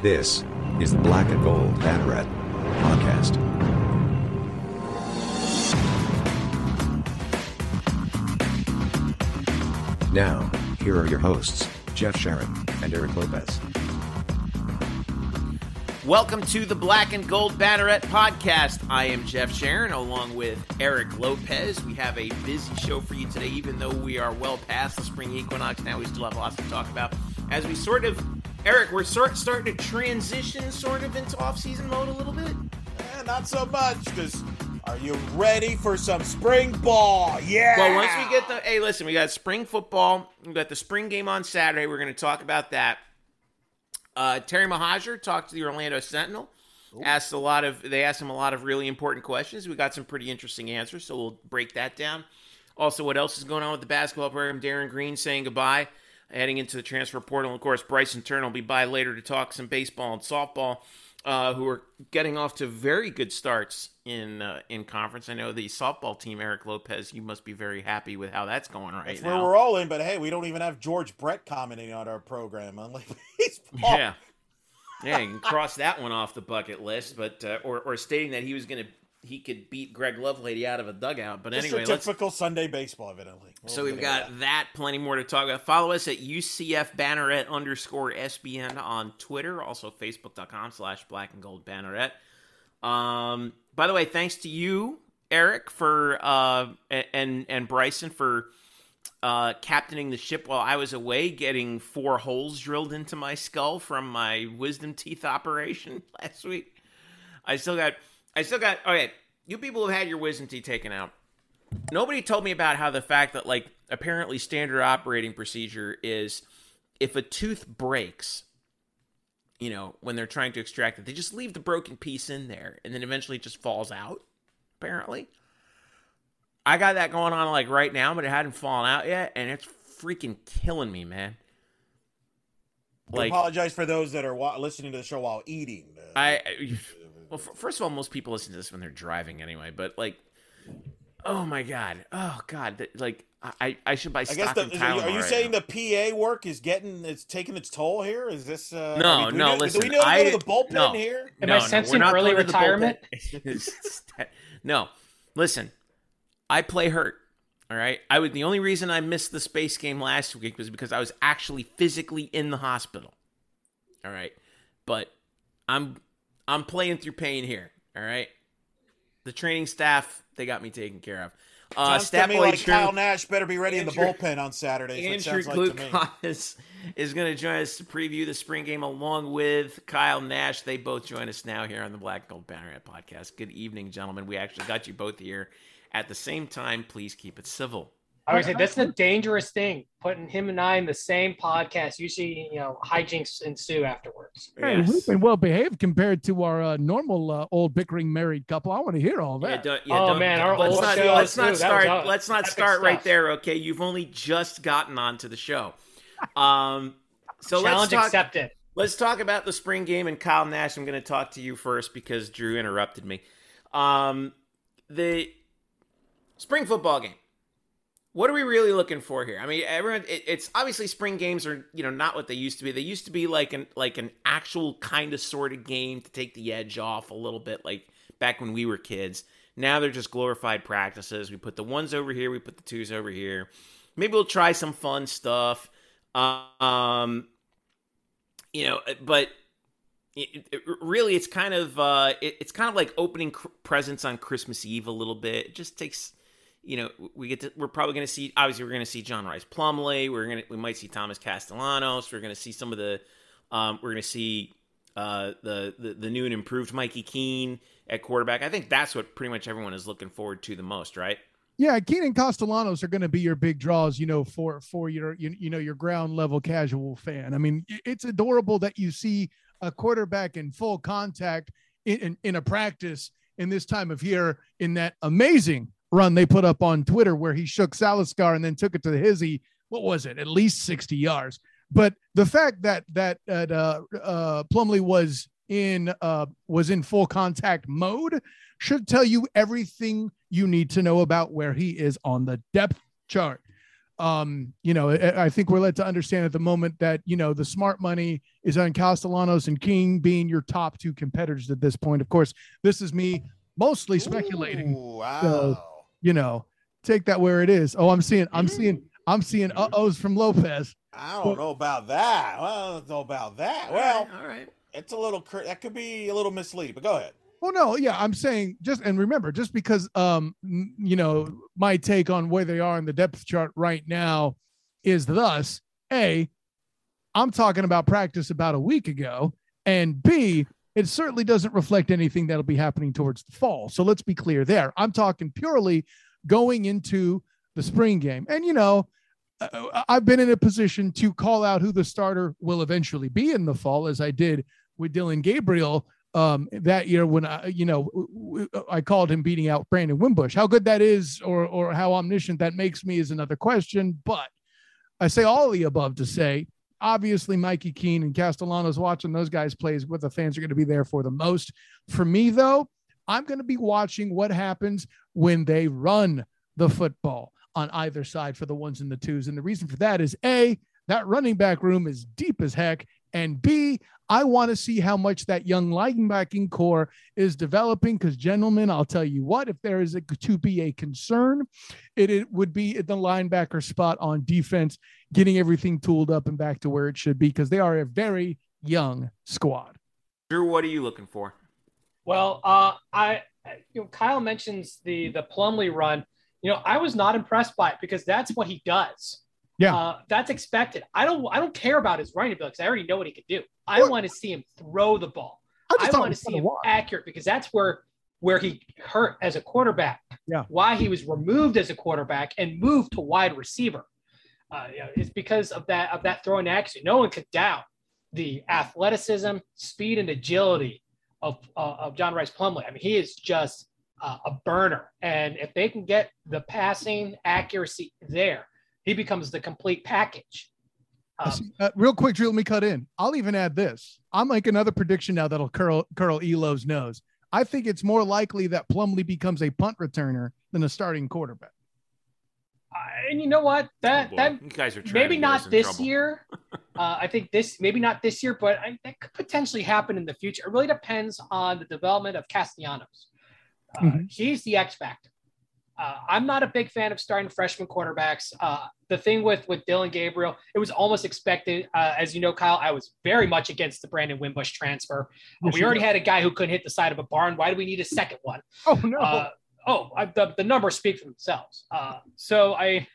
This is the Black and Gold Banneret podcast. Now, here are your hosts, Jeff Sharon and Eric Lopez. Welcome to the Black and Gold Banneret podcast. I am Jeff Sharon along with Eric Lopez. We have a busy show for you today, even though we are well past the spring equinox now. We still have lots to talk about as we sort of, Eric, we're sort starting to transition sort of into off-season mode a little bit. Eh, not so much, because are you ready for some spring ball? Yeah. Well, once we get the, hey, listen, we got spring football. We got the spring game on Saturday. We're going to talk about that. Uh, Terry Mohajir talked to the Orlando Sentinel. Asked a lot of they asked him a lot of really important questions. We got some pretty interesting answers, so we'll break that down. Also, what else is going on with the basketball program? Darin Green saying goodbye, heading into the transfer portal. Of course, Bryson Turner will be by later to talk some baseball and softball, uh, who are getting off to very good starts in uh, in conference. I know the softball team, Eric Lopez. You must be very happy with how that's going right That's now. where we're all in, but hey, we don't even have George Brett commenting on our program. Unlike baseball. Yeah. Yeah, you can cross that one off the bucket list, but uh, or or stating that he was going to he could beat Greg Lovelady out of a dugout. But Just anyway, a let's typical Sunday baseball, evidently. We'll so we've got into that plenty more to talk about. Follow us at UCF Banneret underscore SBN on Twitter, also Facebook.com slash black and gold banneret. Um, by the way, thanks to you, Eric, for uh and and Bryson for uh captaining the ship while I was away, getting four holes drilled into my skull from my wisdom teeth operation last week. I still got I still got okay, you people have had your wisdom teeth taken out. Nobody told me about how the fact that like apparently standard operating procedure is if a tooth breaks you know when they're trying to extract it they just leave the broken piece in there and then eventually it just falls out apparently. I got that going on like right now but it hadn't fallen out yet and it's freaking killing me man. Like apologize for those that are wa- listening to the show while eating. Uh, I, I well, f- first of all, most people listen to this when they're driving anyway. But like, oh my god, oh god, th- like I, I should buy I stock guess the, in is- Tylenol are you right saying now. the PA work is getting it's taking its toll here? Is this uh No, I mean, do we no, know, listen, Do we know to go to the bullpen no. here? Am I sensing we're early going to the retirement? no, listen, I play hurt. All right, I would. The only reason I missed the space game last week was because I was actually physically in the hospital. All right, but I'm I'm playing through pain here. All right, the training staff they got me taken care of. Uh, Sounds to me like Drew- Kyle Nash better be ready in the bullpen on Saturday. Is Andrew like is, is going to join us to preview the spring game along with Kyle Nash. They both join us now here on the Black Gold Banneret podcast. Good evening, gentlemen. We actually got you both here at the same time. Please keep it civil. I would say that's the dangerous thing, putting him and I in the same podcast. Usually, you know, hijinks ensue afterwards. Hey, Yes. we've been well behaved compared to our uh, normal uh, old bickering married couple. I want to hear all Yeah, that. don't, yeah, Oh, don't- man, our let's old not, show, let's too, not that was, start. uh, let's not start right there. Okay, you've only just gotten onto the show. Um, so let's Challenge talk. accepted. Let's talk about the spring game and Kyle Nash. I'm going to talk to you first because Drew interrupted me. Um, the spring football game. What are we really looking for here? I mean, everyone. It, it's obviously spring games are you know not what they used to be. They used to be like an like an actual kind of sort of game to take the edge off a little bit, like back when we were kids. Now they're just glorified practices. We put the ones over here, we put the twos over here. Maybe we'll try some fun stuff. Um, you know, but it, it- really it's kind of uh it, it's kind of like opening cr- presents on christmas eve a little bit it just takes you know we get to we're probably going to see obviously we're going to see john rice plumlee we're going to we might see thomas castellanos we're going to see some of the um we're going to see uh the, the the new and improved mikey keene at quarterback i think that's what pretty much everyone is looking forward to the most right Yeah, Keenan Castellanos are going to be your big draws, you know, for for your you, you know your ground level casual fan. I mean, it's adorable that you see a quarterback in full contact in, in, in a practice in this time of year in that amazing run they put up on Twitter where he shook Saliscar and then took it to the hizzy. What was it? At least 60 yards. But the fact that that uh, uh, Plumlee was in uh, was in full contact mode should tell you everything you need to know about where he is on the depth chart. um, you know, I, I think we're led to understand at the moment that you know the smart money is on Castellanos and King being your top two competitors at this point. Of course, this is me mostly speculating. Ooh, wow. So- You know, take that where it is. Oh, I'm seeing, I'm seeing, I'm seeing uh ohs from Lopez. I don't know about that. Well, I don't know about that. Well, right, all right. it's a little cur- that could be a little misleading, but go ahead. Well, no, yeah, I'm saying just and remember, just because um n- you know my take on where they are in the depth chart right now is thus a, I'm talking about practice about a week ago, and b, it certainly doesn't reflect anything that'll be happening towards the fall. So let's be clear there. I'm talking purely going into the spring game, and you know. uh, I've been in a position to call out who the starter will eventually be in the fall, as I did with Dillon Gabriel um, that year when I, you know, I called him beating out Brandon Wimbush. How good that is, or or how omniscient that makes me, is another question. But I say all the above to say, obviously, Mikey Keene and Castellanos watching those guys play is what the fans are going to be there for the most. For me, though, I'm going to be watching what happens when they run the football on either side for the ones and the twos. And the reason for that is A, that running back room is deep as heck. And B, I want to see how much that young linebacking core is developing. Because, gentlemen, I'll tell you what, if there is a, to be a concern, it, it would be at the linebacker spot on defense, getting everything tooled up and back to where it should be, because they are a very young squad. Drew, what are you looking for? Well, uh, I, you know, Kyle mentions the the Plumlee run. You know, I was not impressed by it because that's what he does. Yeah. uh, that's expected. I don't, I don't care about his running ability because I already know what he can do. I Well- want to see him throw the ball. I I just want to see him watch. accurate because that's where where he hurt as a quarterback. Yeah. Why he was removed as a quarterback and moved to wide receiver. Uh, you know, it's because of that of that throwing action. No one could doubt the athleticism, speed, and agility of uh, of John Rice Plumlee. I mean, he is just uh, a burner, and if they can get the passing accuracy there, he becomes the complete package. Um, Uh, real quick, Drew, let me cut in. I'll even add this. I'm like another prediction now that'll curl curl Elo's nose. I think it's more likely that Plumlee becomes a punt returner than a starting quarterback. uh, and you know what? That Oh, that you guys are maybe to get us not this trouble. year. Uh, I think this maybe not this year, but I, that could potentially happen in the future. It really depends on the development of Castellanos. Uh, Mhm. He's the X factor. Uh, I'm not a big fan of starting freshman quarterbacks. Uh, the thing with with Dillon Gabriel, it was almost expected. Uh, as you know, Kyle, I was very much against the Brandon Wimbush transfer. We already had a guy who couldn't hit the side of a barn. Why do we need a second one? Oh no! uh, oh, I, the, the numbers speak for themselves. Uh, so I,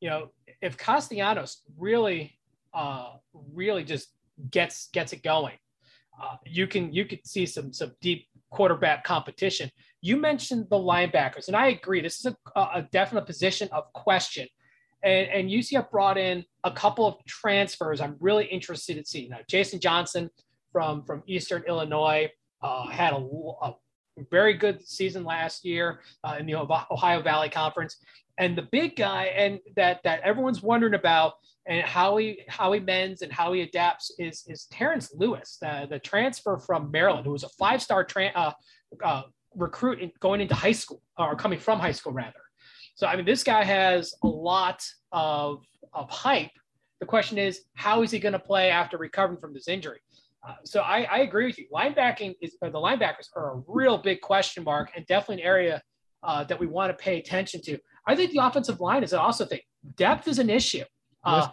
you know, if Castellanos really, uh, really just gets gets it going, uh, you can you could see some some deep quarterback competition. You mentioned the linebackers, and I agree. This is a, a definite position of question. And, and UCF brought in a couple of transfers. I'm really interested in seeing. Now, Jason Johnson from from Eastern Illinois uh, had a, a very good season last year uh, in the Ohio Valley Conference. And the big guy, and that that everyone's wondering about, and how he how he mends and how he adapts is is Terrence Lewis, the, the transfer from Maryland, who was a five star tra- uh, uh, recruit in, going into high school or coming from high school rather. So I mean, this guy has a lot of of hype. The question is, how is he going to play after recovering from this injury? Uh, so I, I agree with you. Linebacking is the linebackers are a real big question mark and definitely an area uh, that we want to pay attention to. I think the offensive line is also a thing. Depth is an issue. Uh,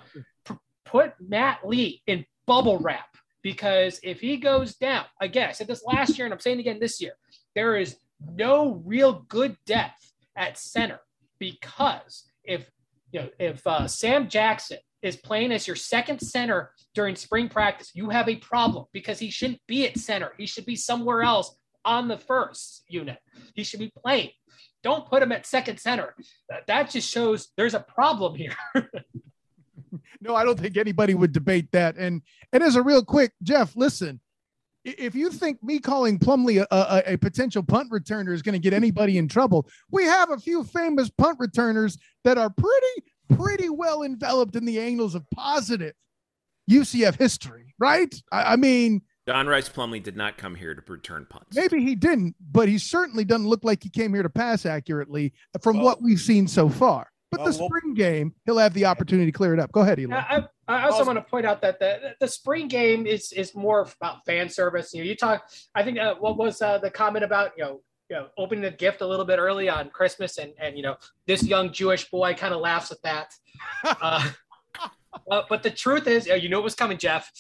p- put Matt Lee in bubble wrap because if he goes down again, I said this last year and I'm saying again this year, there is no real good depth at center because if you know if uh, Sam Jackson is playing as your second center during spring practice, you have a problem because he shouldn't be at center. He should be somewhere else on the first unit. He should be playing. Don't put him at second center. That, just shows there's a problem here. no, I don't think anybody would debate that. And and as a real quick, Jeff, listen, if you think me calling Plumlee a, a, a potential punt returner is going to get anybody in trouble, we have a few famous punt returners that are pretty pretty well enveloped in the angles of positive UCF history, right? I, I mean, John Rice Plumlee did not come here to return punts. maybe he didn't, but he certainly doesn't look like he came here to pass accurately from Well- what we've seen so far. But Well, the we'll- spring game, he'll have the opportunity to clear it up. Go ahead, Eli. I, I also want to point out that the the spring game is is more about fan service. You know, you talk. I think uh, what was uh, the comment about you know you know opening the gift a little bit early on Christmas, and and you know this young Jewish boy kind of laughs at that. Uh, but the truth is, you know it was coming, Jeff.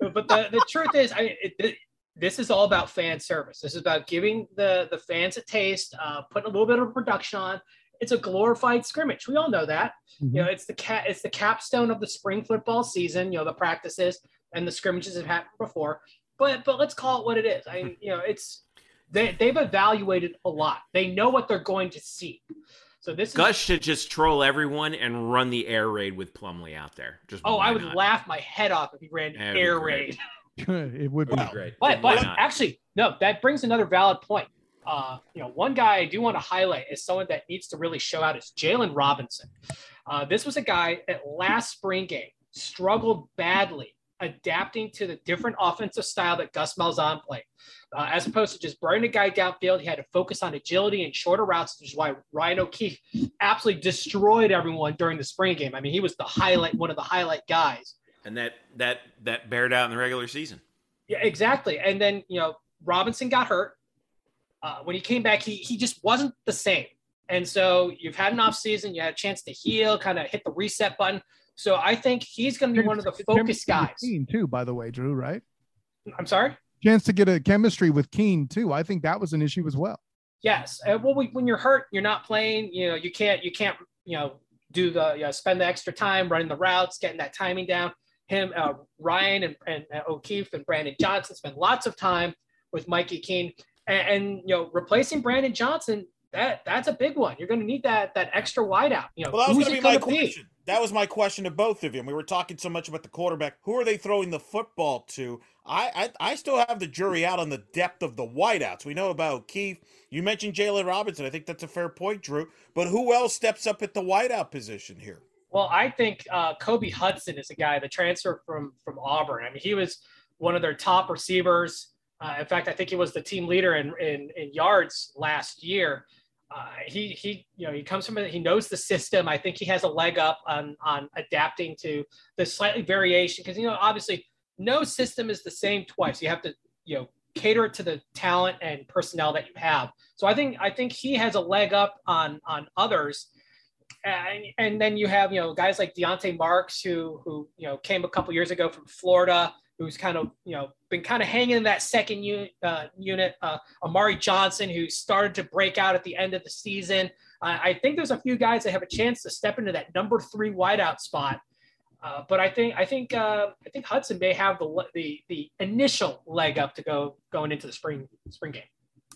But the, the truth is, I it, it- this is all about fan service. This is about giving the the fans a taste, uh, putting a little bit of production on. It's a glorified scrimmage. We all know that. You know, mm-hmm. it's the cat. It's the capstone of the spring football season. You know, the practices and the scrimmages have happened before. But but let's call it what it is. I mean, you know, it's they they've evaluated a lot. They know what they're going to see. So this is Gus should just troll everyone and run the air raid with Plumlee out there. Just oh, I would not? laugh my head off if he ran That'd air raid. it would be. Wow. Great. But Why but actually, no, that brings another valid point. Uh, you know, one guy I do want to highlight is someone that needs to really show out is Jaylon Robinson. Uh, this was a guy that last spring game struggled badly adapting to the different offensive style that Gus Malzahn played. Uh, as opposed to just burning a guy downfield, he had to focus on agility and shorter routes, which is why Ryan O'Keefe absolutely destroyed everyone during the spring game. I mean, he was the highlight, one of the highlight guys. and that that that bared out in the regular season. Yeah, exactly. And then you know Robinson got hurt. Uh, when he came back, he he just wasn't the same. And so you've had an off season, you had a chance to heal, kind of hit the reset button. So I think he's going to be one of the focus guys. Keene too, by the way, Drew. Right? I'm sorry. Chance to get a chemistry with Keene too. I think that was an issue as well. Yes. Uh, well, we, when you're hurt, you're not playing. You know, you can't you can't you know do the you know, spend the extra time running the routes, getting that timing down. Him, uh, Ryan, and, and uh, O'Keefe and Brandon Johnson spend lots of time with Mikey Keene, and, and you know replacing Brandon Johnson. That that's a big one. You're going to need that that extra wideout. You know, Well, that was going to be my question. That was my question to both of you. And we were talking so much about the quarterback. Who are they throwing the football to? I I, I still have the jury out on the depth of the wideouts. We know about Keith. You mentioned Jaylon Robinson. I think that's a fair point, Drew. But who else steps up at the wideout position here? Well, I think uh, Kobe Hudson is a guy, the transfer from from Auburn. I mean, he was one of their top receivers. Uh, in fact, I think he was the team leader in in, in yards last year. Uh, he he you know he comes from he knows the system. I think he has a leg up on on adapting to the slightly variation because you know obviously no system is the same twice. You have to you know cater it to the talent and personnel that you have. So I think I think he has a leg up on on others and, and then you have you know guys like Deontay Marks who who you know came a couple years ago from Florida who's kind of you know been kind of hanging in that second unit uh, unit uh, Amari Johnson who started to break out at the end of the season uh, I think there's a few guys that have a chance to step into that number three wideout spot uh, but I think I think uh, I think Hudson may have the the the initial leg up to go going into the spring spring game.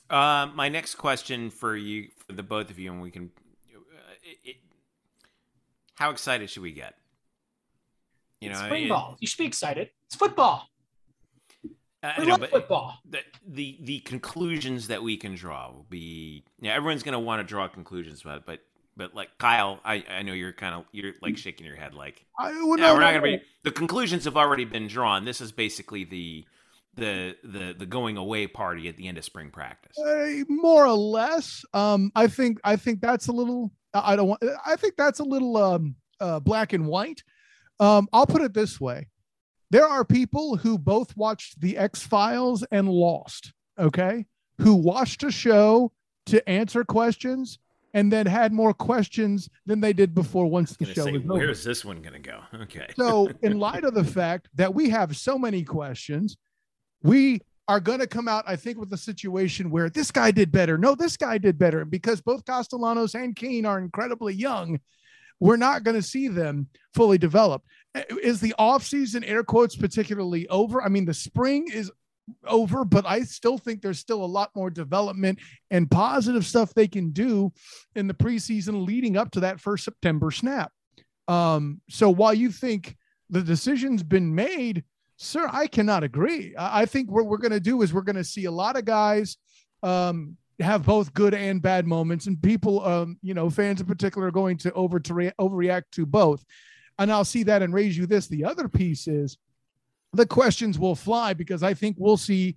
Uh, my next question for you, for the both of you, and we can. Uh, it, it, how excited should we get? You it's know, spring it- ball. You should be excited. It's football. I We know, love but football. the, the the conclusions that we can draw will be. Yeah, everyone's going to want to draw conclusions about it, but but like Kyle, I I know you're kind of you're like shaking your head like. I, well, no, we're not going to be. The conclusions have already been drawn. This is basically the the the the going away party at the end of spring practice. Uh, more or less. Um, I think I think that's a little. I I don't want. I think that's a little um, uh, black and white. Um, I'll put it this way: there are people who both watched the X Files and Lost. Okay, who watched a show to answer questions and then had more questions than they did before once the show say, was over. where's this one going to go? Okay. So, in light of the fact that we have so many questions, we are going to come out, I think, with a situation where this guy did better. No, this guy did better. And because both Castellanos and Keene are incredibly young, we're not going to see them fully developed. Is the offseason, air quotes, particularly over? I mean, the spring is over, but I still think there's still a lot more development and positive stuff they can do in the preseason leading up to that first September snap. Um, so while you think the decision's been made, sir, I cannot agree. I, I think what we're going to do is we're going to see a lot of guys um, have both good and bad moments, and people, um, you know, fans in particular, are going to over to re- overreact to both. And I'll see that and raise you this. The other piece is the questions will fly because I think we'll see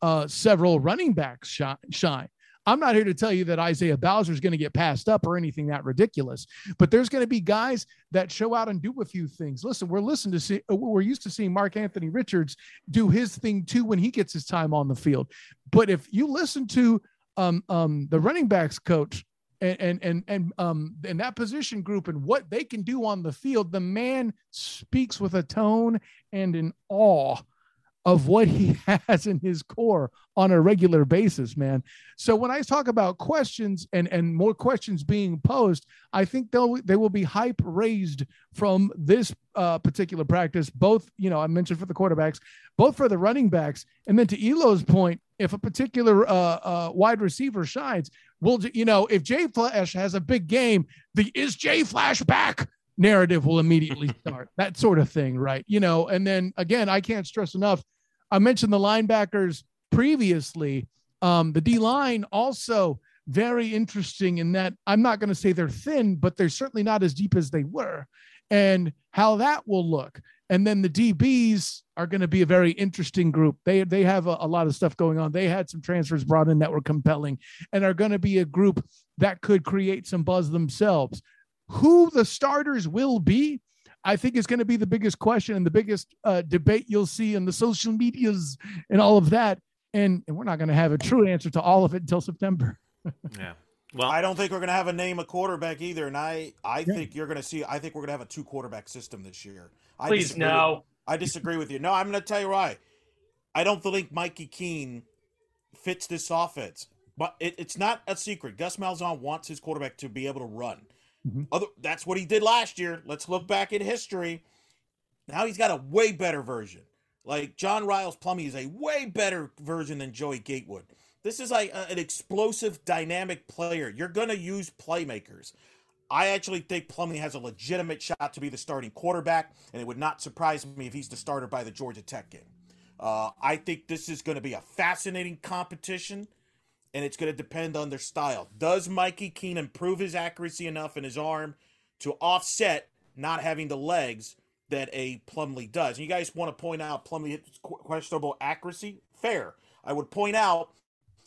uh, several running backs shine. I'm not here to tell you that Isaiah Bowser is going to get passed up or anything that ridiculous, but there's going to be guys that show out and do a few things. Listen, we're listening to see, uh, we're used to seeing Mark Anthony Richards do his thing too when he gets his time on the field. But if you listen to um, um, the running backs coach and and and and um in that position group and what they can do on the field, the man speaks with a tone and an awe of what he has in his core on a regular basis, man. So when I talk about questions and and more questions being posed, I think they'll they will be hype raised from this uh, particular practice. Both, you know, I mentioned for the quarterbacks, both for the running backs, and then to Elo's point, if a particular uh, uh, wide receiver shines, we'll you know if Jay Flash has a big game, the is Jay Flash back narrative will immediately start that sort of thing right you know and then again i can't stress enough I mentioned the linebackers previously. Um, the D line also very interesting in that I'm not going to say they're thin, but they're certainly not as deep as they were, and how that will look. And then the DBs are going to be a very interesting group. They they have a, a lot of stuff going on. They had some transfers brought in that were compelling, and are going to be a group that could create some buzz themselves. Who the starters will be, I think is going to be the biggest question and the biggest uh, debate you'll see in the social medias and all of that. And, and we're not going to have a true answer to all of it until September. yeah. Well, I don't think we're going to have a name a quarterback either, and I I yeah. think you're going to see. I think we're going to have a two quarterback system this year. I Please no. With, I disagree with you. No, I'm going to tell you why. I don't think Mikey Keene fits this offense, but it, it's not a secret. Gus Malzahn wants his quarterback to be able to run. Mm-hmm. Other, that's what he did last year. Let's look back in history. Now he's got a way better version. Like John Rice Plumlee is a way better version than Joey Gatewood. This is like a, an explosive, dynamic player. You're going to use playmakers. I actually think Plumlee has a legitimate shot to be the starting quarterback, and it would not surprise me if he's the starter by the Georgia Tech game. Uh, I think this is going to be a fascinating competition and it's going to depend on their style. Does Mikey Keene improve his accuracy enough in his arm to offset not having the legs that a Plumlee does? And you guys want to point out Plumlee questionable accuracy? Fair. I would point out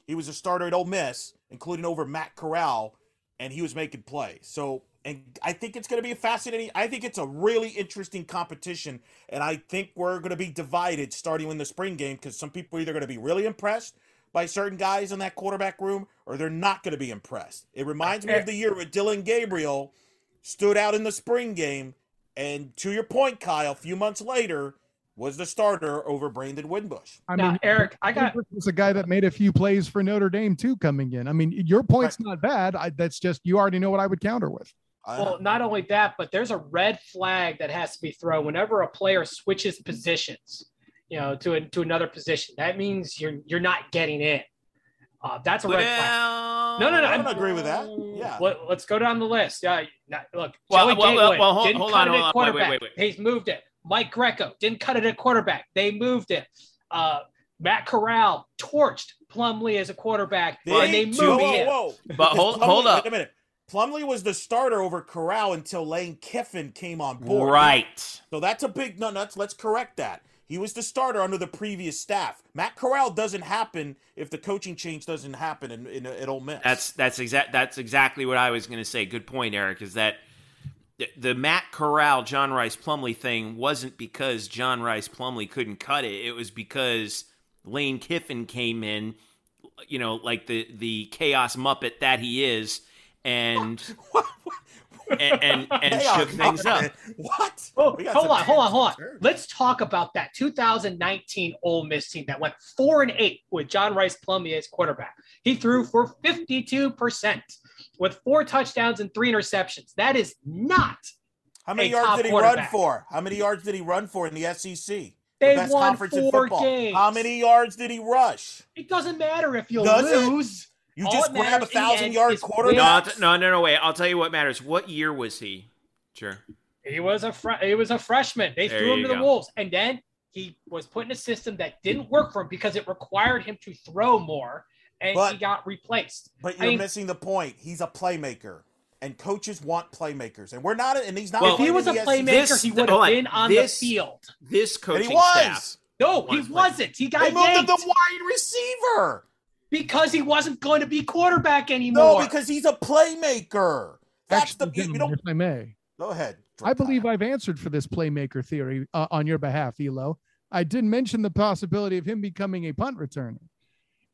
he was a starter at Ole Miss, including over Matt Corral, and he was making plays. So, and I think it's going to be a fascinating. I think it's a really interesting competition, and I think we're going to be divided starting in the spring game because some people are either going to be really impressed by certain guys in that quarterback room, or they're not going to be impressed. It reminds me of the year when Dillon Gabriel stood out in the spring game, and to your point, Kyle, a few months later was the starter over Brandon Wimbush. I now, mean, Eric, I got was a guy that made a few plays for Notre Dame too coming in. I mean, your point's right. not bad. I, that's just you already know what I would counter with. Well, not only that, but there's a red flag that has to be thrown whenever a player switches positions you know, to a, to another position. That means you're you're not getting in. Uh, that's a red well, flag. No, no, no. I don't agree with that. Yeah. Let, us go down the list. Yeah. look, well, Joey well, Gatewood well, hold, didn't hold cut on, it at quarterback. Wait, wait, wait. He's moved it. Mike Greco didn't cut it at quarterback. They moved it. Uh, Matt Corral torched Plumlee as a quarterback, they, and they moved whoa, whoa, whoa. But hold, Plumlee, hold up. Wait a minute. Plumlee was the starter over Corral until Lane Kiffin came on board. Right. So that's a big no. Let's let's correct that. He was the starter under the previous staff. Matt Corral doesn't happen if the coaching change doesn't happen in, in at Ole Miss. That's that's exact that's exactly what I was going to say. Good point, Eric. Is that the, the Matt Corral John Rice Plumlee thing wasn't because John Rice Plumlee couldn't cut it. It was because Lane Kiffin came in, you know, like the the chaos muppet that he is, and and and, and shook things up. What? Oh, hold on, hold on, hold on. Let's talk about that 2019 Ole Miss team that went four and eight with John Rice Plumlee as quarterback. He threw for 52 percent with four touchdowns and three interceptions. That is not. How many yards did he run for? How many yards did he run for in the SEC? They the won four games. How many yards did he rush? It doesn't matter if you Does it? lose. You All just it grab a matters in the thousand end yard is quarterback. No, no, no, no. Wait. I'll tell you what matters. What year was he? Sure. He was a fr- he was a freshman. They There threw him you to the wolves, and then he was put in a system that didn't work for him because it required him to throw more, and But- he got replaced. But you're mean- missing the point. He's a playmaker, and coaches want playmakers, and we're not. And he's not. Well, If he was a in the SEC. playmaker, This- he would have been on This- the field. This And coaching he was. staff. No, he wasn't. He got They moved him yanked. to wide receiver. Because he wasn't going to be quarterback anymore. No, because he's a playmaker. That's Actually, the you gentlemen, don't if I may, go ahead. I believe Drakaya. I've answered for this playmaker theory uh, on your behalf, Elo. I did mention the possibility of him becoming a punt returner,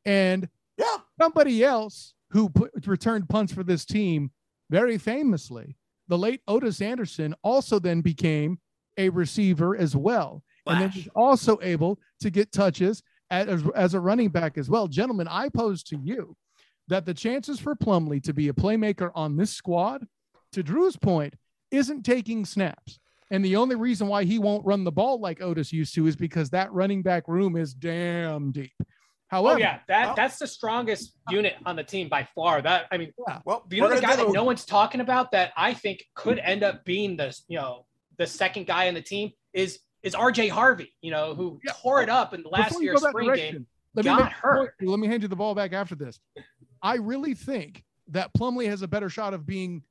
and yeah. somebody else who put, returned punts for this team very famously, the late Otis Anderson, also then became a receiver as well, and then Flash. was also able to get touches as, as a running back as well. Gentlemen, I pose to you that the chances for Plumlee to be a playmaker on this squad, to Drew's point, isn't taking snaps. And the only reason why he won't run the ball like Otis used to is because that running back room is damn deep. Oh, However, Oh yeah, that Well- that's the strongest unit on the team by far. That I mean, Well, you know the guy get that no one's talking about that I think could end up being the you know the second guy on the team is is RJ Harvey. You know who Yeah. tore it up in the last year's spring direction, game. let me got make hurt. Let me hand you the ball back after this. I really think that Plumlee has a better shot of being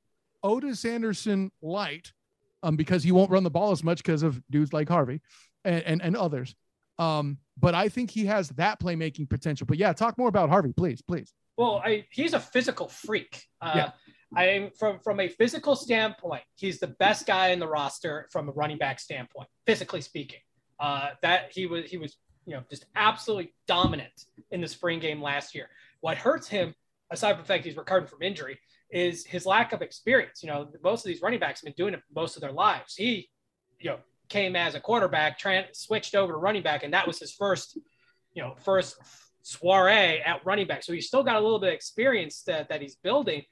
Otis Anderson light, um, because he won't run the ball as much because of dudes like Harvey and, and and others. Um, but I think he has that playmaking potential. But yeah, talk more about Harvey, please, please. Well, I, he's a physical freak. Uh, Yeah. I am from from a physical standpoint, he's the best guy in the roster from a running back standpoint, physically speaking. Uh, that he was he was you know just absolutely dominant in the spring game last year. What hurts him, aside from the fact he's recovering from injury, is his lack of experience. You know, most of these running backs have been doing it most of their lives. He, you know, came as a quarterback, tran switched over to running back, and that was his first, you know, first soiree at running back. So he's still got a little bit of experience that, that he's building.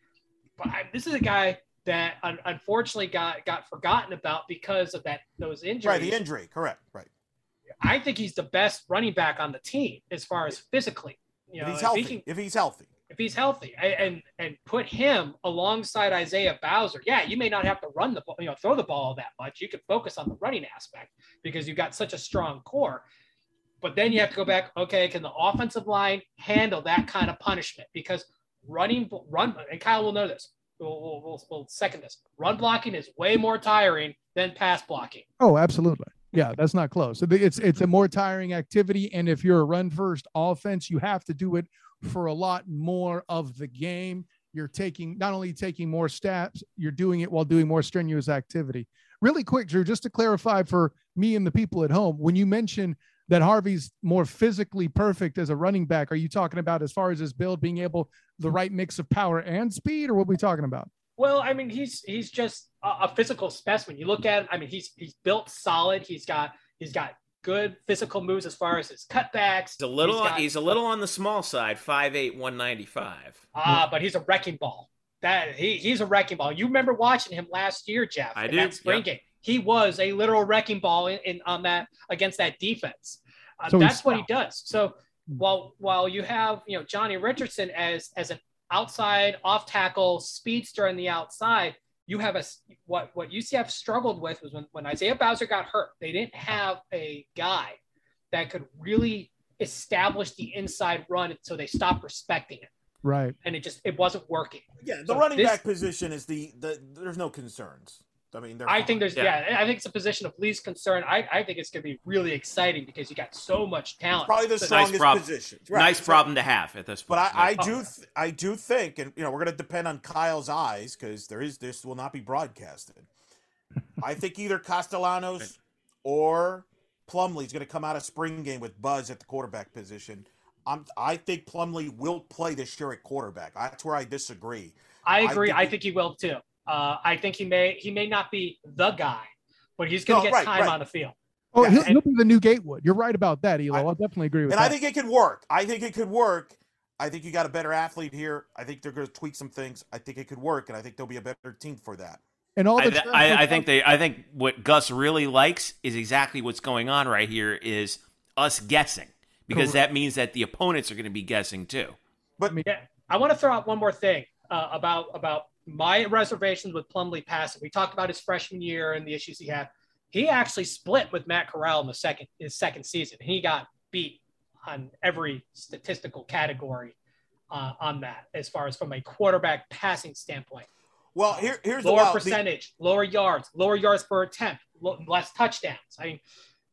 But I, this is a guy that un- unfortunately got got forgotten about because of that those injuries. right the injury. Correct. Right. I think he's the best running back on the team as far as physically. You know, if he's if healthy. he can, if he's healthy. if he's healthy and, and and put him alongside Isaiah Bowser, yeah, you may not have to run the ball, you know, throw the ball that much. You could focus on the running aspect because you've got such a strong core. But then you have to go back. Okay, can the offensive line handle that kind of punishment? Because running, run, and Kyle will know this. We'll, we'll, we'll, second this. Run blocking is way more tiring than pass blocking. Oh, absolutely. Yeah, that's not close. It's it's a more tiring activity, and if you're a run first offense, you have to do it for a lot more of the game. You're taking not only taking more steps, you're doing it while doing more strenuous activity. Really quick, Drew, just to clarify for me and the people at home, when you mention that Harvey's more physically perfect as a running back, are you talking about as far as his build being able the right mix of power and speed, or what are we talking about? Well, I mean, he's he's just a, a physical specimen. You look at him. I mean, he's he's built solid. He's got he's got good physical moves as far as his cutbacks. He's a little. got- He's, a little on the small side. 5'8", 195. Ah, but he's a wrecking ball. That he he's a wrecking ball. You remember watching him last year, Jeff? I in do, That spring yep. game. He was a literal wrecking ball in, in on that against that defense. Uh, So that's what he does. So while while you have you know Johnny Richardson as as an outside off tackle speedster on the outside, you have a what what UCF struggled with was when when Isaiah Bowser got hurt, they didn't have a guy that could really establish the inside run, so they stopped respecting it, Right. and it just it wasn't working. Yeah, the So running this- back position is the the. There's no concerns. I mean, they're I fine. think there's Yeah. yeah. I think it's a position of least concern. I, I think it's going to be really exciting because you got so much talent. probably the So- strongest problem. position. Right. nice So- problem to have at this point. But I, I do, th- I do think, and you know, we're going to depend on Kyle's eyes because there is this will not be broadcasted. I think either Castellanos or Plumlee is going to come out of spring game with Buzz at the quarterback position. I'm, I think Plumlee will play this year at quarterback. That's where I disagree. I I agree. think I think he will too. Uh, I think he may he may not be the guy, but he's going No, to get right, time right. on the field. Oh, Yeah, he'll, and- he'll be the new Gatewood. You're right about that, Elo. I- I'll definitely agree with And that. I think it could work. I think it could work. I think you got a better athlete here. I think they're going to tweak some things. I think it could work, and I think they'll be a better team for that. and all I, the th- I, I think they. I think what Gus really likes is exactly what's going on right here. Is us guessing because Correct. that means that the opponents are going to be guessing too. But Yeah, I want to throw out one more thing uh, about about my reservations with Plumlee passing. We talked about his freshman year and the issues he had. He actually split with Matt Corral in the second his second season. He got beat on every statistical category uh, on that, as far as from a quarterback passing standpoint. well, here, here's lower the- percentage, lower yards, lower yards per attempt, lo- less touchdowns. I mean,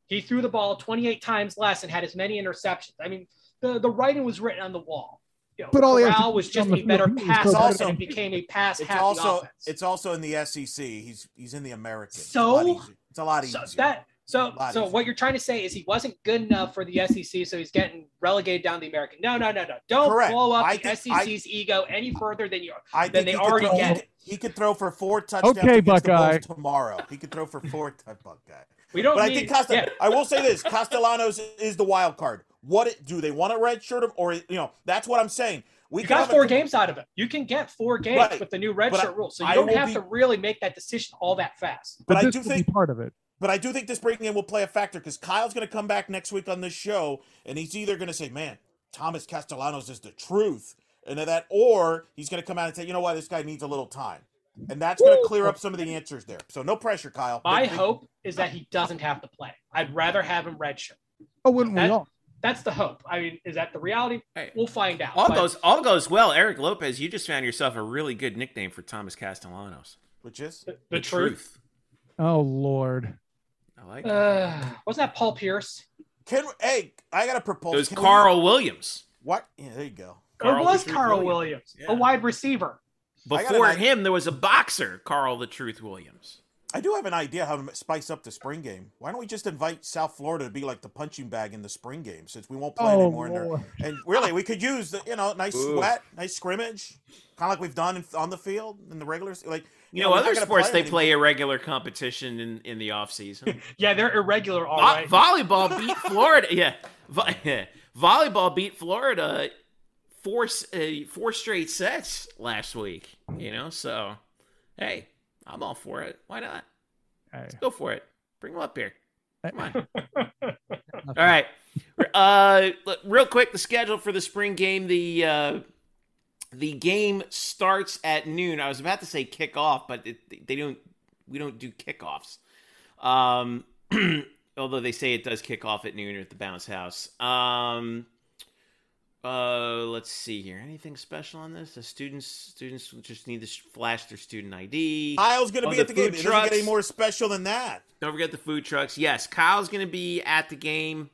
he threw the ball 28 times less and had as many interceptions. I mean, the, the writing was written on the wall. You know, But all he Corral was just a better field. He's passer also- and became a pass It's also offense. it's also in the SEC. He's he's in the American. So? it's a lot easier. A lot so that so so easier. what you're trying to say is he wasn't good enough for the SEC, so he's getting relegated down the American. No, no, no, no. Don't Correct. blow up I the think- I- SEC's ego any further than you. I then think they he already throw, get he could- throw for four touchdowns Okay, against the Buckeye. tomorrow. He could throw for four touchdowns, Buckeye. We don't But I think Costa, yeah, I will say this: Castellanos is the wild card. What it, do they want to redshirt him, or you know? That's what I'm saying. We you got have a- four games out of it. You can get four games Right. with the new red But shirt rule, so you I don't have be- to really make that decision all that fast. But But, I do think- part of it. But I do think this breaking in will play a factor because Kyle's going to come back next week on this show, and he's either going to say, "Man, Thomas Castellanos is the truth," and that, or he's going to come out and say, "You know what? This guy needs a little time," and that's going to clear up some of the answers there. So no pressure, Kyle. My Big- big- hope is that he doesn't have to play. I'd rather have him redshirt. Oh, wouldn't we That- all? That's the hope. I mean, is that the reality? Hey, We'll find out. all But goes all goes well. Eric Lopez, you just found yourself a really good nickname for Thomas Castellanos. which is the, the truth. Oh Lord. I like it. Uh, wasn't that Paul Pierce? can. Hey, I got a proposal. It was Can we- Carl Williams. What? Yeah, there you go. Carl it was Carl Williams. Williams, Yeah. a wide receiver. Before him, there was a boxer, Carl the Truth Williams. I do have an idea how to spice up the spring game. Why don't we just invite South Florida to be like the punching bag in the spring game since we won't play Oh, anymore? In there. And really, we could use the you know nice Ooh. sweat, nice scrimmage, kind of like we've done in, on the field in the regulars. Like You know, we're other sports play they play irregular competition in, in the off season. Yeah, they're irregular, all Vo- right. Volleyball beat Florida. Yeah, Vo- volleyball beat Florida four s- uh, four straight sets last week. You know, so hey, I'm all for it. Why not? Hey. Go for it. Bring them up here. Come on. All right. Uh, real quick, the schedule for the spring game. The uh, the game starts at noon. I was about to say kickoff, but it, they don't. We don't do kickoffs. Um, although they say it does kick off at noon at the bounce house. Um, uh, let's see here. Anything special on this? The students students just need to flash their student ID. Kyle's going to Oh, be the at the game. food It doesn't get any more special than that. Don't forget the food trucks. Yes, Kyle's going to be at the game.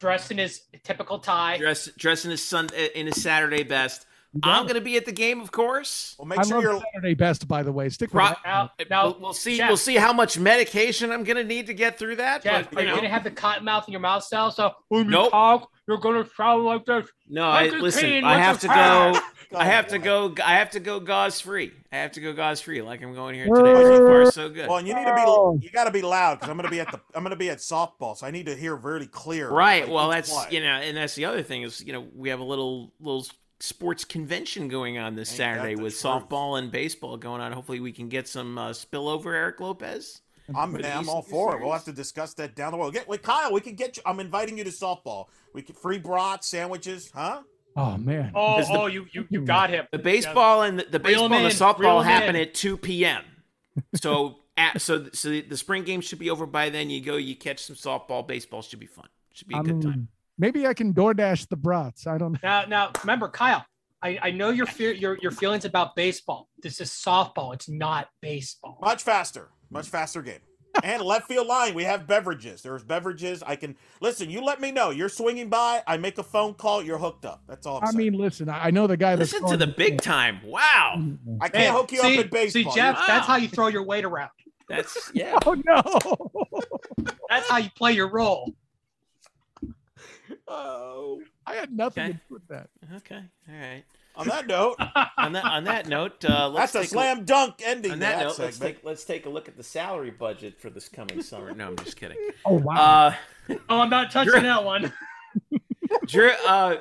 Dressed in his typical tie. dressed dressed in his sun in his Saturday best. I'm going to be at the game, of course. Well, make I sure love you're. Saturday best, by the way. Stick with Pro- that. Now, now we'll, we'll see. Jeff, We'll see how much medication I'm going to need to get through that. Jeff, but, are you you gonna have the cotton mouth in your mouth style? So when Nope. you talk, you're gonna sound like this. no, I listen. I have to plan? go. I have to go. I have to go gauze free. I have to go gauze free, like I'm going here today. So far, so good. Well, and you need to be. You got to be loud because I'm going to be at the. I'm going to be at softball, so I need to hear very clear. Right. like, Well, that's play. you know, and that's the other thing is you know we have a little little sports convention going on this Ain't Saturday with truth. softball and baseball going on. Hopefully, we can get some uh, spillover. Eric Lopez. I'm, But I'm all he's for it. We'll have to discuss that down the road. Get with Kyle. We can get you. I'm inviting you to softball. We can free brats, sandwiches, huh? Oh man. Oh, Is the- oh, you, you, you got him. The baseball and the, the Reel 'em baseball and the in, reel softball 'em happen in. at two p.m. So at, so so the, the spring game should be over by then. You go, you catch some softball, baseball should be fun. Should be a I good time. Mean, maybe I can DoorDash the brats. I don't know. Now, now, remember, Kyle. I, I know your fear, your your feelings about baseball. This is softball. It's not baseball. Much faster, much faster game. and left field line, we have beverages. There's beverages. I can listen. You let me know. You're swinging by. I make a phone call. You're hooked up. That's all. I'm I saying. mean, listen, I I know the guy that's Listen to the big time. Wow, I can't Man, hook you see, up in baseball. See, Jeff, Wow. that's how you throw your weight around. that's yeah. Oh no. That's how you play your role. Oh. I had nothing Okay. to do with that. Okay, all right. On that note, On that on that note, uh, let's that's a take slam dunk ending. On that that note, let's take let's take a look at the salary budget for this coming summer. No, I'm just kidding. Oh wow. Uh, Oh, I'm not touching Drew- that one. Drew, uh,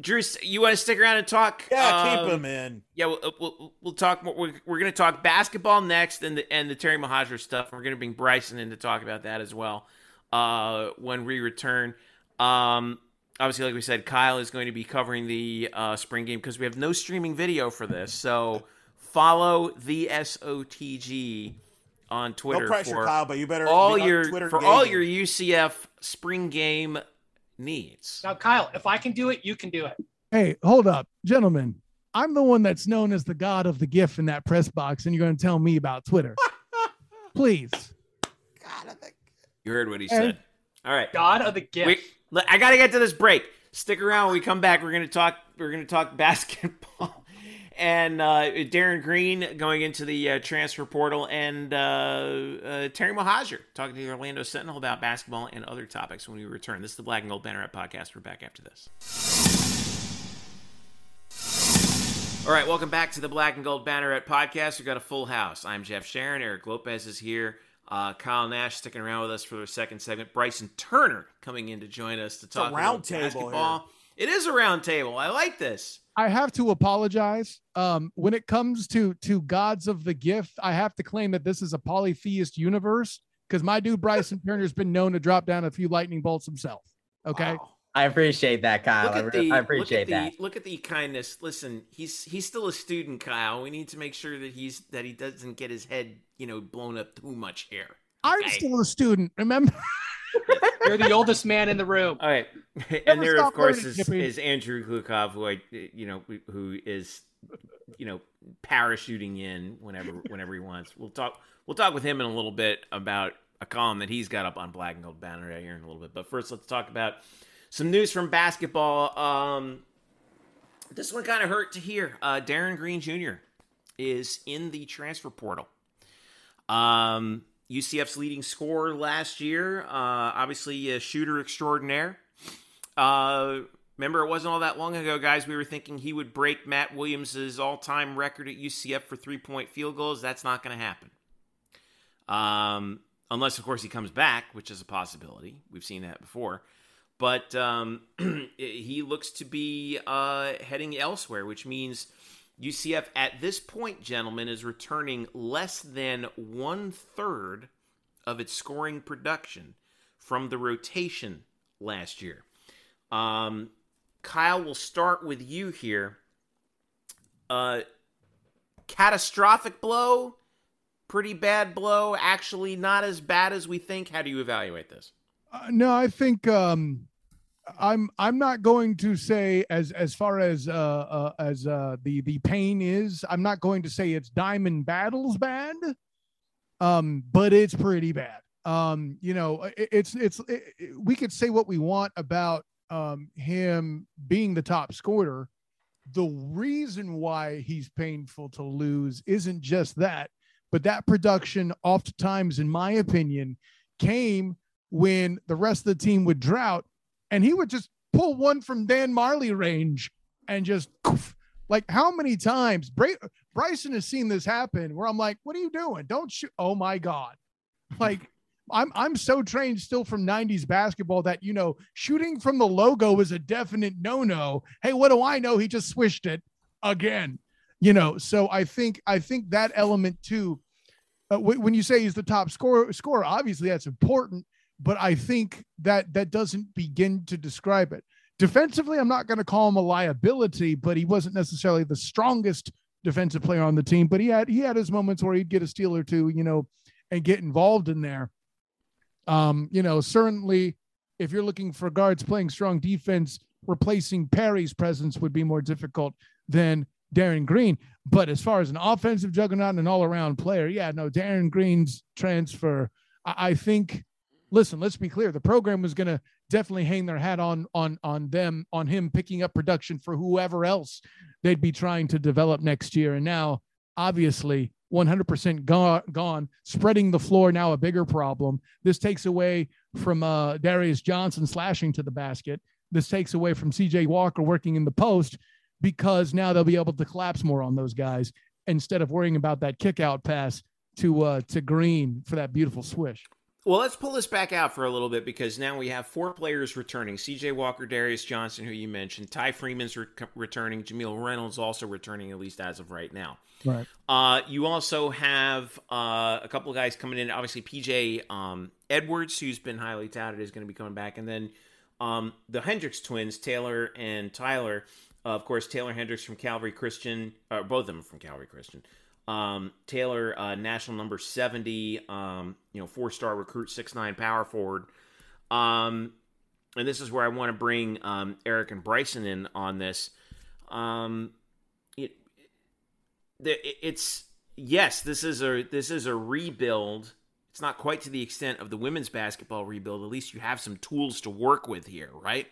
Drew, you want to stick around and talk? yeah, keep um, him in. Yeah, we'll, we'll, we'll talk more. We're, we're going to talk basketball next and the, and the Terry Mohajir stuff. We're going to bring Bryson in to talk about that as well uh, when we return. Um, obviously, like we said, Kyle is going to be covering the uh, spring game because we have no streaming video for this. So follow the SOTG on Twitter No pressure, for Kyle, but you better all be on your Twitter for all your UCF spring game needs. Now, Kyle, if I can do it, you can do it. Hey, hold up, gentlemen. I'm the one that's known as the god of the GIF in that press box, and you're going to tell me about Twitter. Please. God, I think- You heard what he Hey. said. All right. God of the gift. Wait, l- I got to get to this break. Stick around. When we come back, we're gonna talk. We're gonna talk basketball. And uh, Darin Green going into the uh, transfer portal, and uh, uh, Terry Mohajir talking to the Orlando Sentinel about basketball and other topics when we return. This is the Black and Gold Banneret podcast. We're back after this. All right, welcome back to the Black and Gold Banneret podcast. We've got a full house. I'm Jeff Sharon. Eric Lopez is here. Uh, Kyle Nash sticking around with us for the second segment. Bryson Turner coming in to join us to talk round about table basketball. It is a round table. I like this. I have to apologize. Um, when it comes to to gods of the gift, I have to claim that this is a polytheist universe because my dude Bryson Turner's been known to drop down a few lightning bolts himself. Okay. Wow. I appreciate that, Kyle. Look I, at the, I appreciate look at that. The, look at the kindness. Listen, he's he's still a student, Kyle. We need to make sure that he's that he doesn't get his head, you know, blown up too much here. I'm still a student. Remember? You're the oldest man in the room. All right, and Never there, of course, learning, is, is Andrew Glukov, who I, you know, who is, you know, parachuting in whenever whenever he wants. We'll talk. We'll talk with him in a little bit about a column that he's got up on Black and Gold Banner right here in a little bit. But first, let's talk about some news from basketball. Um, this one kind of hurt to hear. Uh, Darin Green Jr. is in the transfer portal. Um, UCF's leading scorer last year, uh, obviously a shooter extraordinaire. Uh, remember, it wasn't all that long ago, guys. We were thinking he would break Matt Williams' all-time record at UCF for three-point field goals. That's not going to happen, um, unless, of course, he comes back, which is a possibility. We've seen that before. But um, he looks to be uh, heading elsewhere, which means UCF at this point, gentlemen, is returning less than one third of its scoring production from the rotation last year. Um, Kyle, we'll start with you here. Uh, catastrophic blow, pretty bad blow, actually not as bad as we think. How do you evaluate this? Uh, no, I think um, I'm I'm not going to say as as far as uh, uh as uh the the pain is. I'm not going to say it's Diamond Battles bad, um, but it's pretty bad. Um, you know, it, it's it's it, we could say what we want about um him being the top scorer. The reason why he's painful to lose isn't just that, but that production oftentimes, in my opinion, came when the rest of the team would drought and he would just pull one from Dan Marley range and just like how many times Bra- Bryson has seen this happen where I'm like, what are you doing? Don't shoot. Oh my God. Like I'm I'm so trained still from 90s basketball that you know shooting from the logo is a definite no-no. Hey, what do I know? He just swished it again. You know, so I think I think that element too. Uh, wh- when you say he's the top scorer, scorer, obviously that's important but I think that that doesn't begin to describe it. Defensively, I'm not going to call him a liability, but he wasn't necessarily the strongest defensive player on the team. But he had he had his moments where he'd get a steal or two, you know, and get involved in there. Um, you know, certainly if you're looking for guards playing strong defense, replacing Perry's presence would be more difficult than Darin Green. But as far as an offensive juggernaut and an all-around player, yeah, no, Darin Green's transfer, I, I think listen, let's be clear. The program was going to definitely hang their hat on on on them on him picking up production for whoever else they'd be trying to develop next year. And now, obviously, 100% gone. Gone. Spreading the floor now a bigger problem. This takes away from uh, Darius Johnson slashing to the basket. This takes away from C.J. Walker working in the post because now they'll be able to collapse more on those guys instead of worrying about that kick out pass to uh, to Green for that beautiful swish. Well, let's pull this back out for a little bit because now we have four players returning: C.J. Walker, Darius Johnson, who you mentioned, Ty Freeman's re- returning, Jamille Reynolds also returning, at least as of right now. Right. Uh, you also have uh, a couple of guys coming in. Obviously, PJ um, Edwards, who's been highly touted, is going to be coming back, and then um, the Hendricks twins, Taylor and Tyler. Uh, of course, Taylor Hendricks from Calvary Christian, uh, both of them from Calvary Christian. Um, Taylor, uh, national number 70, um, you know, four star recruit, six nine power forward. Um, and this is where I want to bring um, Eric and Bryson in on this. Um, it, it, it's yes, this is a this is a rebuild. It's not quite to the extent of the women's basketball rebuild. At least you have some tools to work with here, right?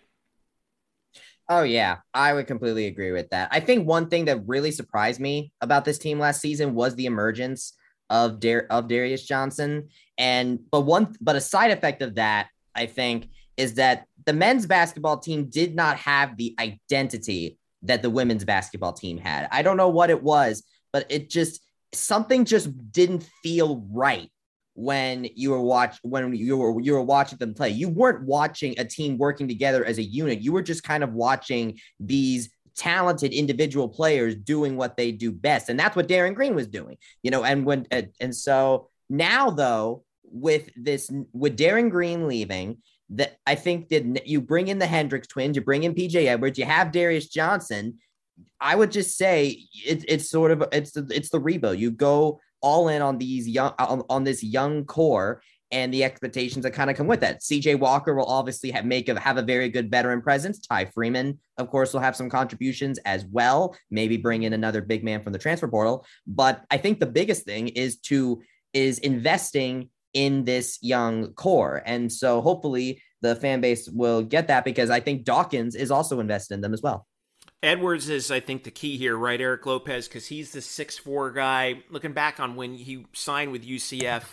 Oh yeah, I would completely agree with that. I think one thing that really surprised me about this team last season was the emergence of Dar- of Darius Johnson, and but one but a side effect of that, I think, is that the men's basketball team did not have the identity that the women's basketball team had. I don't know what it was, but it just something just didn't feel right when you were watch when you were you were watching them play. You weren't watching a team working together as a unit. You were just kind of watching these talented individual players doing what they do best, and that's what Darin Green was doing. You know, and when and, and so now though with this with Darin Green leaving. That I think that you bring in the Hendricks twins, you bring in PJ Edwards, you have Darius Johnson. I would just say it, it's sort of it's the, it's the rebuild. You go all in on these young on, on this young core and the expectations that kind of come with that. CJ Walker will obviously have make a, have a very good veteran presence. Ty Freeman, of course, will have some contributions as well. Maybe bring in another big man from the transfer portal. But I think the biggest thing is to is investing in this young core, and so hopefully the fan base will get that because I think Dawkins is also invested in them as well. Edwards is, I think, the key here, right, Eric Lopez, because he's the six four guy. Looking back on when he signed with UCF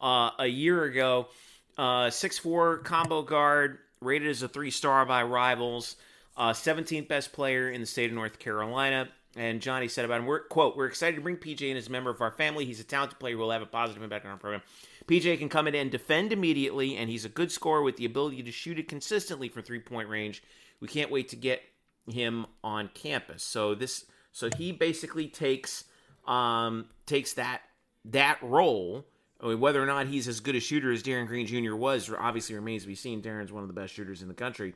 uh, a year ago, uh, six four combo guard, rated as a three star by rivals, uh, 17th best player in the state of North Carolina. And Johnny said about him, we're, quote, we're excited to bring PJ in as a member of our family. He's a talented player who will have a positive impact on our program. PJ can come in and defend immediately, and he's a good scorer with the ability to shoot it consistently from three point range. We can't wait to get him on campus. So this so he basically takes um takes that that role. I mean, whether or not he's as good a shooter as Darin Green Jr. was, obviously remains to be seen. Darin's one of the best shooters in the country.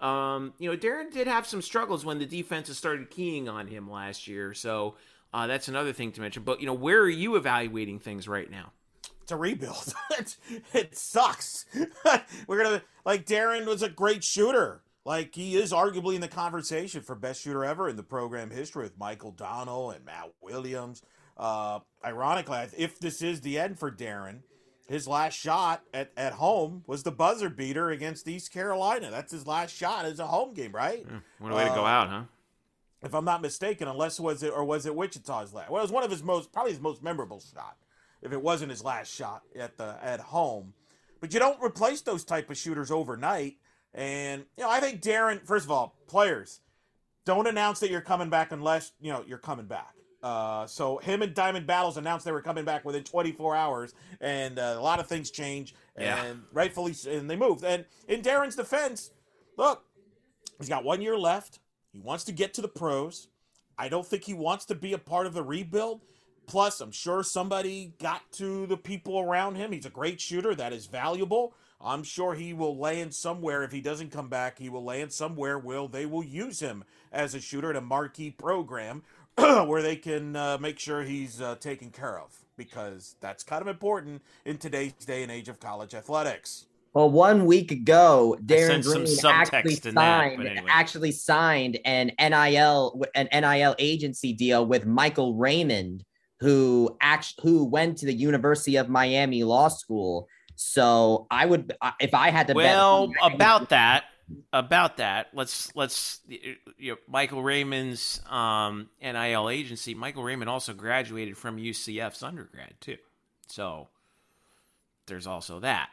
Um, you know, Darin did have some struggles when the defenses started keying on him last year. So uh, that's another thing to mention. But you know, where are you evaluating things right now? It's a rebuild. it, it sucks. We're gonna like Darin was a great shooter. Like he is arguably in the conversation for best shooter ever in the program history with Michael Donnell and Matt Williams. Uh, ironically, if this is the end for Darin, his last shot at, at home was the buzzer beater against East Carolina. That's his last shot as a home game, right? Yeah, what a way uh, to go uh, out, huh? If I'm not mistaken, unless was it or was it Wichita's last? Well, it was one of his most probably his most memorable shot. If it wasn't his last shot at the at home, but you don't replace those type of shooters overnight. And you know, I think Darin. First of all, players don't announce that you're coming back unless you know you're coming back. Uh, so him and Diamond Battles announced they were coming back within 24 hours, and uh, a lot of things change, and yeah. rightfully, and they moved. And in Darin's defense, look, he's got one year left. He wants to get to the pros. I don't think he wants to be a part of the rebuild. Plus, I'm sure somebody got to the people around him. He's a great shooter. That is valuable. I'm sure he will land somewhere. If he doesn't come back, he will land somewhere where they will use him as a shooter in a marquee program where they can uh, make sure he's uh, taken care of because that's kind of important in today's day and age of college athletics. Well, one week ago, Darin Green actually signed that, anyway. actually signed an NIL an NIL agency deal with Michael Raymond, who actually who went to the University of Miami Law School so I would, if I had to. Well, about that, about that, let's let's you know, Michael Raymond's um, NIL agency. Michael Raymond also graduated from UCF's undergrad too, so there's also that.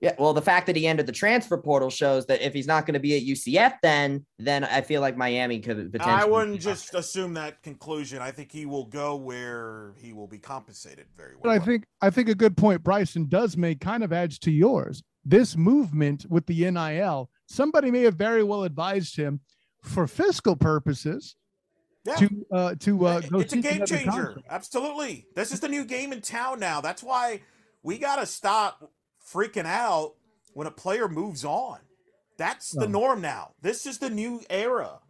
Yeah, well, the fact that he entered the transfer portal shows that if he's not going to be at UCF, then then I feel like Miami could potentially. I wouldn't just assume that conclusion. I think he will go where he will be compensated very well. But I think I think a good point Bryson does make kind of adds to yours. This movement with the NIL, somebody may have very well advised him for fiscal purposes. Yeah. To uh, to uh, go it's a game changer. Absolutely, this is the new game in town now. That's why we got to stop freaking out when a player moves on. That's the norm now. This is the new era.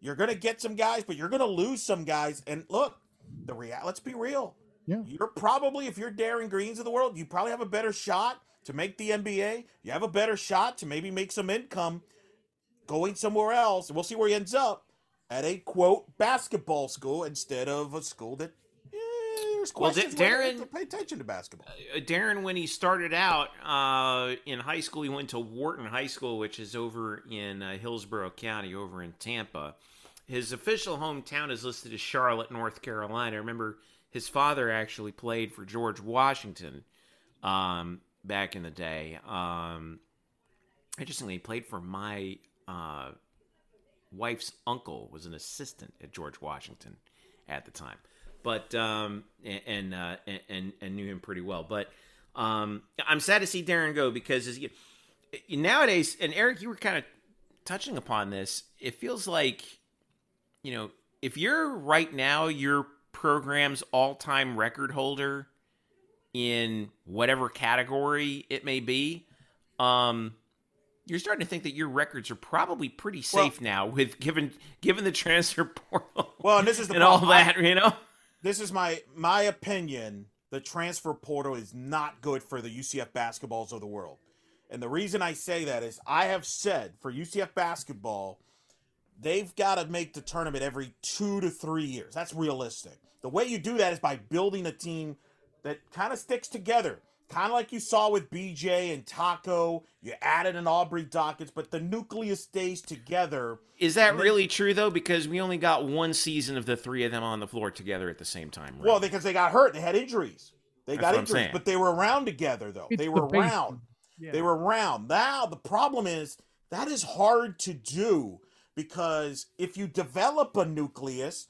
You're going to get some guys, but you're going to lose some guys. And look, the real let's be real. Yeah. You're probably if you're Darin Greens of the world, you probably have a better shot to make the NBA. You have a better shot to maybe make some income going somewhere else. And we'll see where he ends up at a quote basketball school instead of a school that Well, questions whether Darin- to pay attention to basketball. Uh, Darin, when he started out uh, in high school, he went to Wharton High School, which is over in uh, Hillsborough County, over in Tampa. His official hometown is listed as Charlotte, North Carolina. Remember, his father actually played for George Washington um, back in the day. Um, interestingly, he played for my uh, wife's uncle, was an assistant at George Washington at the time but um, and and, uh, and and knew him pretty well. But um, I'm sad to see Darin go because as you, nowadays, and Eric, you were kind of touching upon this. It feels like you know if you're right now your program's all-time record holder in whatever category it may be. Um, you're starting to think that your records are probably pretty safe now with given given the transfer portal Well, and this is the and all problem. I- that, you know. This is my my opinion. The transfer portal is not good for the UCF basketballs of the world. And the reason I say that is I have said for UCF basketball, they've got to make the tournament every two to three years. That's realistic. The way you do that is by building a team that kind of sticks together. Kind of like you saw with BJ and Tacko. You added an Aubrey Dawkins, but the nucleus stays together. Is that And then- really true though? Because we only got one season of the three of them on the floor together at the same time. right? Well, because they got hurt, they had injuries. They That's got what injuries, but they were around together though. It's they were base. around. Yeah. They were around. Now the problem is that is hard to do because if you develop a nucleus,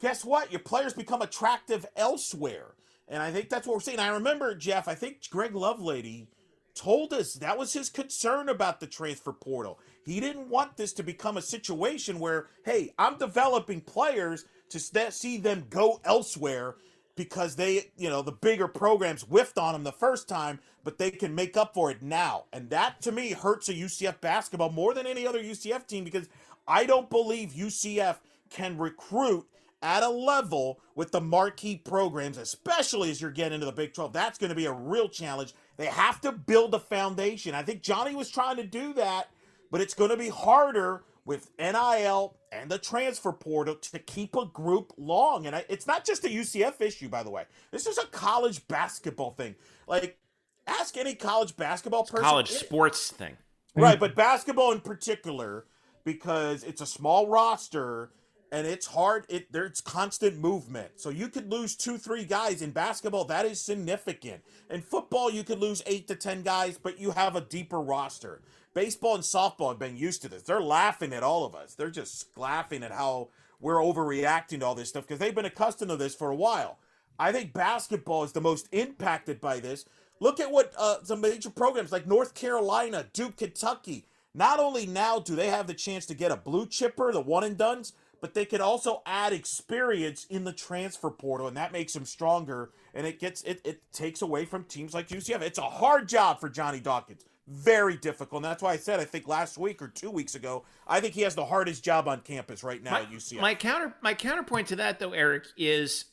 guess what? Your players become attractive elsewhere. And I think that's what we're seeing. I remember, Jeff, I think Greg Lovelady told us that was his concern about the transfer portal. He didn't want this to become a situation where, hey, I'm developing players to see them go elsewhere because they, you know, the bigger programs whiffed on them the first time, but they can make up for it now. And that to me hurts a UCF basketball more than any other UCF team because I don't believe UCF can recruit at a level with the marquee programs, especially as you're getting into the Big 12. That's going to be a real challenge. They have to build a foundation. I think Johnny was trying to do that, but it's going to be harder with NIL and the transfer portal to keep a group long. And I, it's not just a UCF issue, by the way. This is a college basketball thing. Like, ask any college basketball person. college It- sports thing. Right, but basketball in particular, because it's a small roster and it's hard. It there's constant movement, so you could lose two, three guys in basketball. That is significant. In football, you could lose eight to ten guys, but you have a deeper roster. Baseball and softball have been used to this. They're laughing at all of us. They're just laughing at how we're overreacting to all this stuff because they've been accustomed to this for a while. I think basketball is the most impacted by this. Look at what uh, some major programs like North Carolina, Duke, Kentucky. Not only now do they have the chance to get a blue chipper, the one and duns, but they can also add experience in the transfer portal, and that makes them stronger. And it gets it it takes away from teams like UCF. It's a hard job for Johnny Dawkins. Very difficult. And that's why I said I think last week or two weeks ago, I think he has the hardest job on campus right now My, at UCF. my counter my counterpoint to that though, Eric, is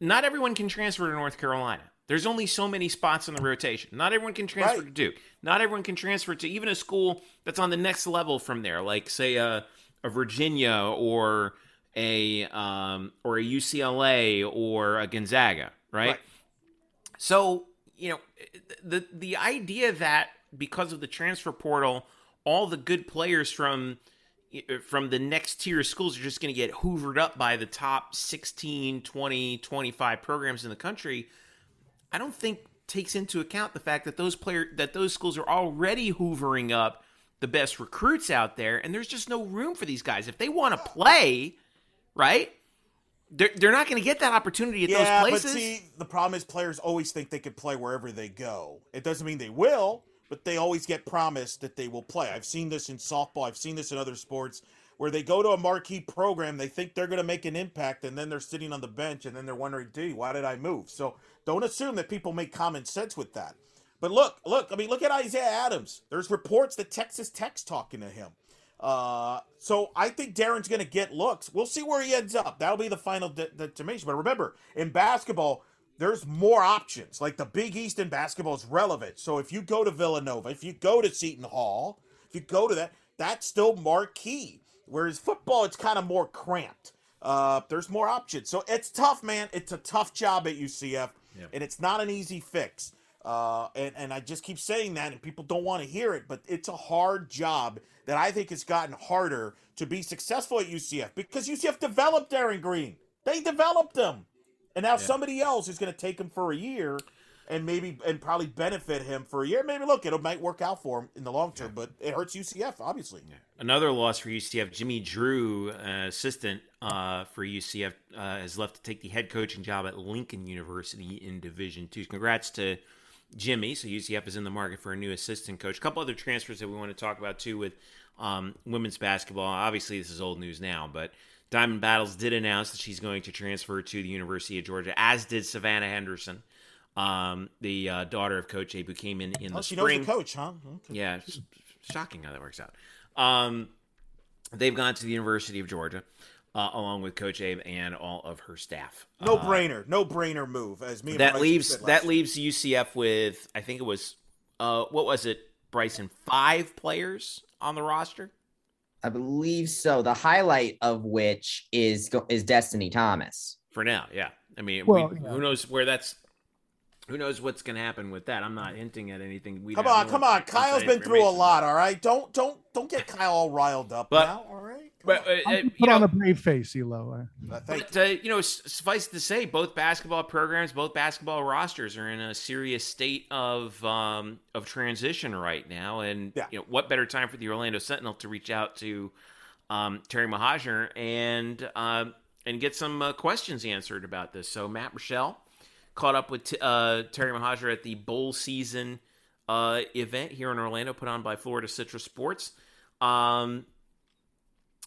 not everyone can transfer to North Carolina. There's only so many spots in the rotation. Not everyone can transfer Right. to Duke. Not everyone can transfer to even a school that's on the next level from there, like say a, a Virginia or a um, or a UCLA or a Gonzaga, right? Right. So you know the the idea that because of the transfer portal, all the good players from from the next tier of schools are just going to get hoovered up by the top 16, 20, 25 programs in the country. I don't think takes into account the fact that those player that those schools are already hoovering up the best recruits out there and there's just no room for these guys. If they want to play, right? They're, they're not going to get that opportunity at yeah, those but places. see, the problem is players always think they could play wherever they go. It doesn't mean they will, but they always get promised that they will play. I've seen this in softball. I've seen this in other sports where they go to a marquee program, they think they're going to make an impact, and then they're sitting on the bench, and then they're wondering, "Gee, why did I move?" So don't assume that people make common sense with that. But look, look. I mean, look at Isaiah Adams. There's reports that Texas Tech's talking to him. Uh, so I think Darin's going to get looks. We'll see where he ends up. That'll be the final de- determination. But remember, in basketball, there's more options. Like the Big East in basketball is relevant. So if you go to Villanova, if you go to Seton Hall, if you go to that, that's still marquee. Whereas football, it's kind of more cramped. uh, there's more options. So it's tough, man. It's a tough job at UCF, Yeah. and it's not an easy fix. Uh, and, and I just keep saying that, and people don't want to hear it, but it's a hard job that I think has gotten harder to be successful at UCF because UCF developed Darin Green. They developed him. And now somebody else is going to take him for a year and maybe and probably benefit him for a year. Maybe look, it might work out for him in the long term, but it hurts UCF, obviously. Another loss for UCF. Jimmy Drew, uh, assistant uh, for UCF, uh, has left to take the head coaching job at Lincoln University in Division Two. Congrats to Jimmy. So UCF is in the market for a new assistant coach. A couple other transfers that we want to talk about too with um, women's basketball. Obviously, this is old news now, but Diamond Battles did announce that she's going to transfer to the University of Georgia, as did Savannah Henderson, um, the uh, daughter of Coach Abe, who came in in the Oh, she spring. knows the coach, huh? Okay. Yeah, shocking how that works out. Um, they've gone to the University of Georgia, uh, along with Coach Abe and all of her staff. No Uh, brainer, no brainer move. As me and that Bryson leaves that week. leaves UCF with I think it was uh, what was it, Bryson? Five players on the roster. I believe so. The highlight of which is is Destiny Thomas. For now, yeah. I mean, Well, we, yeah. who knows where that's. Who knows what's going to happen with that? I'm not hinting at anything. We Come on, know come on. Kyle's been through a lot. All right, don't don't don't get Kyle all riled up But- now. All right, Come But on. uh, uh, you Put on know, a brave face, Elo. Uh, thank But, uh, you know, suffice to say, both basketball programs, both basketball rosters are in a serious state of um, of transition right now. And Yeah. you know, what better time for the Orlando Sentinel to reach out to um, Terry Mohajir and um, and get some uh, questions answered about this. So Matt Rochelle caught up with t- uh, Terry Mohajir at the bowl season uh, event here in Orlando, put on by Florida Citrus Sports. Um,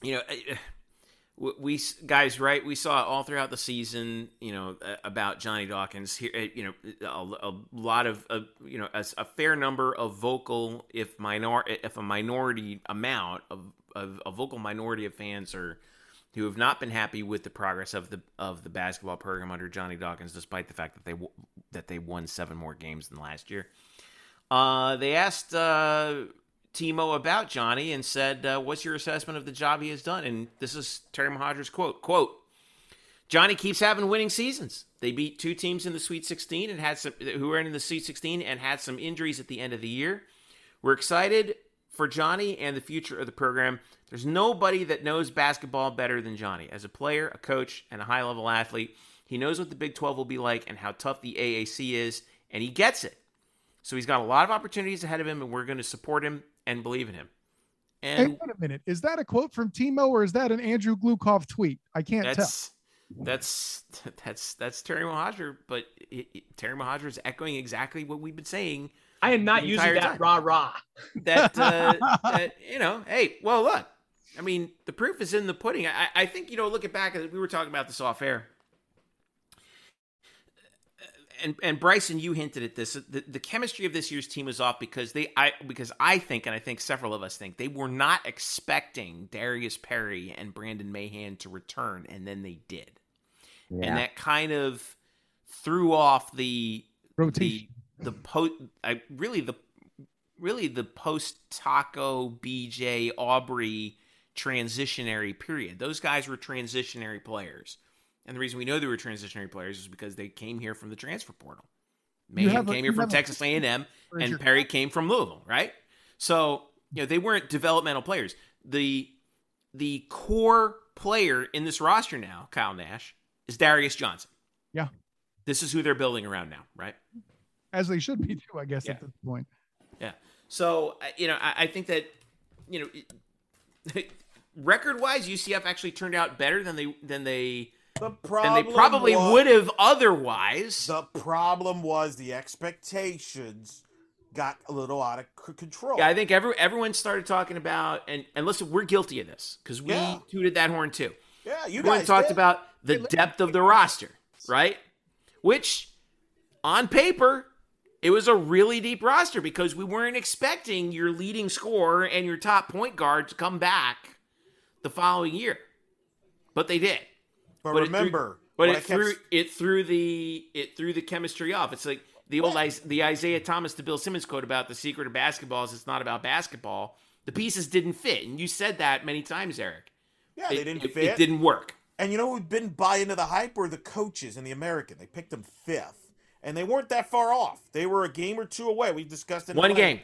you know. We- we guys right we saw all throughout the season you know about johnny dawkins here uh, you know a, a lot of uh, you know a, a fair number of vocal if minor if a minority amount of, of a vocal minority of fans are who have not been happy with the progress of the of the basketball program under johnny dawkins despite the fact that they that they won seven more games than last year uh, they asked uh, Timo about Johnny and said, uh, "What's your assessment of the job he has done?" And this is Terry Mohajir's quote: "Quote: Johnny keeps having winning seasons. They beat two teams in the Sweet 16 and had some who were in the Sweet 16 and had some injuries at the end of the year. We're excited for Johnny and the future of the program. There's nobody that knows basketball better than Johnny. As a player, a coach, and a high-level athlete, he knows what the Big 12 will be like and how tough the AAC is, and he gets it. So he's got a lot of opportunities ahead of him, and we're going to support him and believe in him. Hey, And wait a minute. Is that a quote from Timo or is that an Andrew Glukov tweet? I can't tell. that's that's that's that's Terry Mohajir, but it, it- Terry Mohajir is echoing exactly what we've been saying. I am not using that time. rah rah. That, uh, that you know, hey, well, look, I mean, the proof is in the pudding. I, I think you know, looking back, we were talking about this off air. And and Bryson, you hinted at this. The, the chemistry of this year's team was off because they, I because I think, and I think several of us think, they were not expecting Darius Perry and Brandon Mahan to return, and then they did, Yeah. and that kind of threw off the Rotation. the the post. I really the really the post Tacko BJ Aubrey transitionary period. Those guys were transitionary players. And the reason we know they were transitionary players is because they came here from the transfer portal. Mahan have a- came here from Texas A&M, and your- Perry came from Louisville, right? So you know they weren't developmental players. The the core player in this roster now, Kyle Nash, is Darius Johnson. Yeah. This is who they're building around now, right? as they should be too, I guess, Yeah. at this point. Yeah. So you know, I, I think that you know, record wise, UCF actually turned out better than they than they The problem they probably was- would have otherwise. The problem was the expectations got a little out of c- control. Yeah, I think every everyone started talking about and and listen, we're guilty of this because we Yeah. tooted that horn too. yeah, you Everyone guys talked did. about the depth of the roster, right? Which, on paper, it was a really deep roster because we weren't expecting your leading scorer and your top point guard to come back the following year, but they did. But, but it threw- remember, But I it kept threw it threw the it threw the chemistry off. It's like the old the Isaiah Thomas to Bill Simmons quote about the secret of basketball is it's not about basketball. The pieces didn't fit, and you said that many times, Eric. yeah, It, they didn't it- fit. It didn't work. And you know who didn't buy into the hype were the coaches in the American. They picked them fifth, and they weren't that far off. They were a game or two away. We discussed it. One game,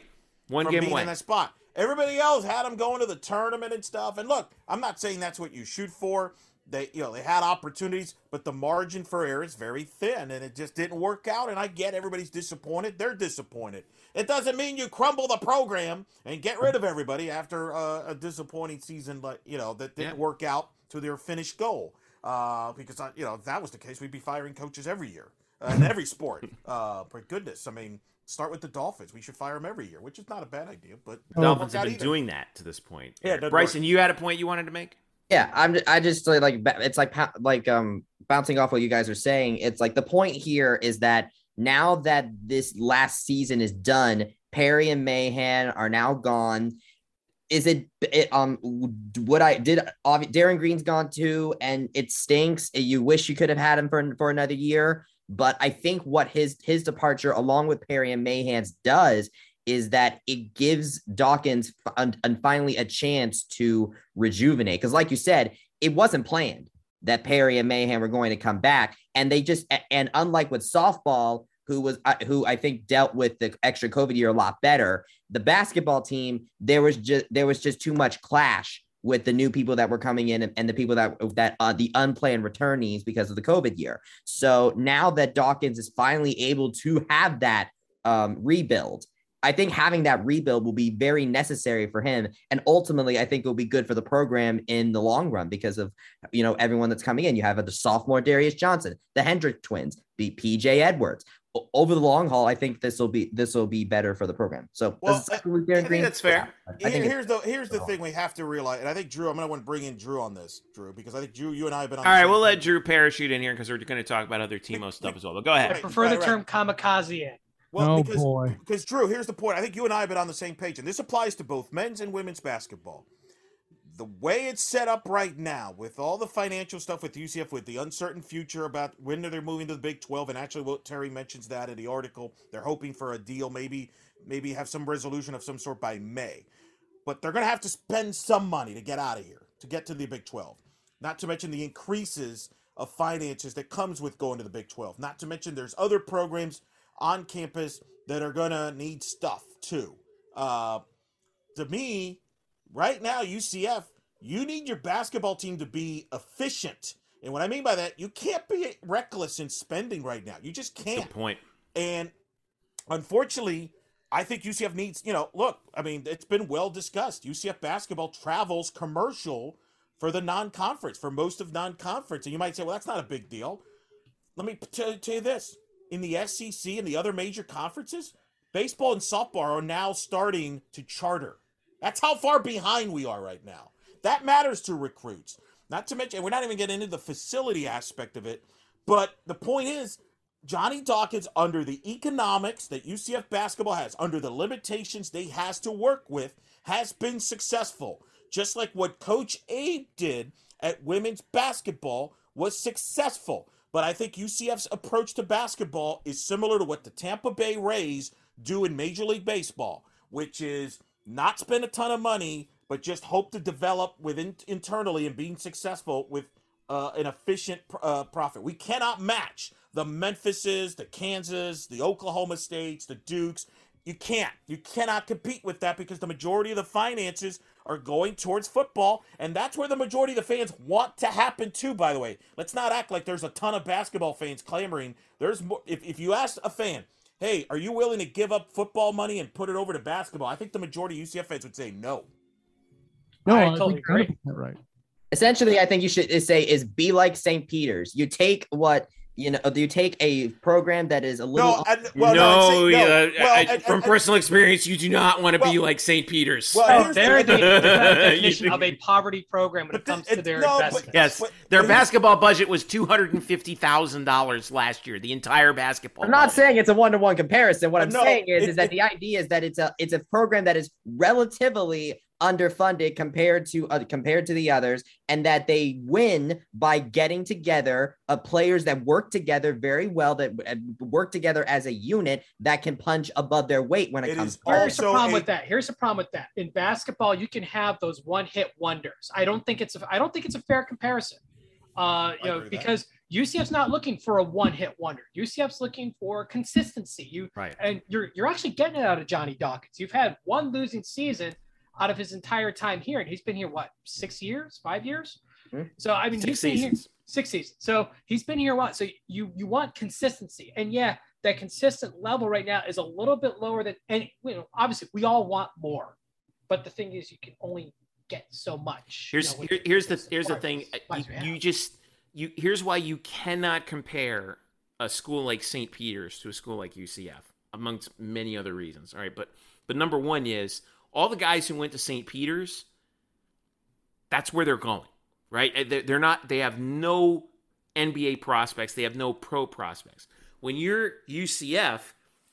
one game being away. in that spot. Everybody else had them going to the tournament and stuff. And look, I'm not saying that's what you shoot for. They, you know, they had opportunities, but the margin for error is very thin, and it just didn't work out. And I get everybody's disappointed; they're disappointed. It doesn't mean you crumble the program and get rid of everybody after uh, a disappointing season, like you know that didn't Yeah. work out to their finished goal. Uh, because I, you know, if that was the case, we'd be firing coaches every year uh, in every sport. Uh, but goodness, I mean, start with the Dolphins. We should fire them every year, which is not a bad idea. But The Dolphins have been either. doing that to this point. Yeah, Bryson, you had a point you wanted to make. Yeah, I'm. I just like it's like like um bouncing off what you guys are saying. It's like the point here is that now that this last season is done, Perry and Mahan are now gone. Is it, it um what I did? obvi- Darin Green's gone too, and it stinks. You wish you could have had him for for another year, but I think what his his departure, along with Perry and Mahan's, does is that it gives Dawkins un- and finally a chance to rejuvenate. Because, like you said, it wasn't planned that Perry and Mahan were going to come back, and they just and unlike with softball, who was uh, who I think dealt with the extra COVID year a lot better, the basketball team there was just there was just too much clash with the new people that were coming in and, and the people that that uh, the unplanned returnees because of the COVID year. So now that Dawkins is finally able to have that um, rebuild. I think having that rebuild will be very necessary for him, and ultimately, I think it will be good for the program in the long run because of you know everyone that's coming in. You have the sophomore Darius Johnson, the Hendrick twins, the PJ Edwards. Over the long haul, I think this will be this will be better for the program. So, Well, that's I- I think Green- that's fair. I Here- think here's the here's the thing we have to realize, and I think Drew. I'm gonna want to bring in Drew on this, Drew, because I think Drew, you and I have been on. All the right, same we'll let. Drew parachute in here because we're going to talk about other Timo stuff as well. But go I ahead. Right, prefer the right, term kamikaze in. Well, oh because, boy. because Drew, here's the point. I think you and I have been on the same page, and this applies to both men's and women's basketball. The way it's set up right now, with all the financial stuff with UCF, with the uncertain future about when they're moving to the Big 12, and actually, what Terry mentions that in the article, they're hoping for a deal, maybe, maybe have some resolution of some sort by May. But they're going to have to spend some money to get out of here, to get to the Big 12. Not to mention the increases of finances that comes with going to the Big 12. Not to mention there's other programs on campus that are going to need stuff too. Uh, to me, right now, UCF, you need your basketball team to be efficient. And what I mean by that, you can't be reckless in spending right now. You just can't. Good point. And unfortunately, I think UCF needs, you know, look, I mean, it's been well discussed. UCF basketball travels commercial for the non conference, for most of non conference. And you might say, well, that's not a big deal. Let me tell, tell you this in the SEC and the other major conferences, baseball and softball are now starting to charter. That's how far behind we are right now. That matters to recruits. Not to mention, we're not even getting into the facility aspect of it. But the point is, Johnny Dawkins, under the economics that UCF basketball has, under the limitations they has to work with, has been successful. Just like what Coach Abe did at women's basketball was successful. But I think UCF's approach to basketball is similar to what the Tampa Bay Rays do in Major League Baseball, which is not spend a ton of money, but just hope to develop within internally and being successful with uh, an efficient uh, profit. We cannot match the Memphises, the Kansas, the Oklahoma States, the Dukes. You can't. You cannot compete with that because the majority of the finances are going towards football, and that's where the majority of the fans want to happen too. By the way, let's not act like there's a ton of basketball fans clamoring. There's more. If if you ask a fan, hey, are you willing to give up football money and put it over to basketball? I think the majority of UCF fans would say no. No, I I, totally agree. right. essentially i think you should say is be like st peter's you take what you know do you take a program that is a little No, and, well, no, no, I'd no. yeah, Well, I- and- from and- personal experience, you do not want to be like St. Peter's. Well, Oh, they're the, the- the definition of a poverty program when it But this- comes to their no, but- yes, But- their but here's- basketball budget was two hundred and fifty thousand dollars last year. The entire basketball. I'm not budget. saying it's a one to one comparison. What I'm no, saying is, it- is that it- the idea is that it's a it's a program that is relatively underfunded compared to uh, compared to the others, and that they win by getting together uh, players that work together very well, that uh, work together as a unit that can punch above their weight when it, It comes. to Here's the problem a- with that. Here's the problem with that. In basketball, you can have those one-hit wonders. I don't think it's a, I don't think it's a fair comparison. Uh, you I know, agree that. because UCF's not looking for a one-hit wonder. UCF's looking for consistency. You Right. and you're you're actually getting it out of Johnny Dawkins. You've had one losing season out of his entire time here, and he's been here what six years, five years. Hmm. So I mean, Six he's been here seasons. six seasons. So he's been here a while. So you you want consistency, and yeah, that consistent level right now is a little bit lower than. And you know, obviously, we all want more, but the thing is, you can only get so much. you Here's know, here, here's the here's the thing. Might as well You, you just you here's why you cannot compare a school like St. Peter's to a school like UCF, amongst many other reasons. All right, but but number one is all the guys who went to St. Peter's. That's where they're going, right? They're not. They have no NBA prospects. They have no pro prospects. When you're UCF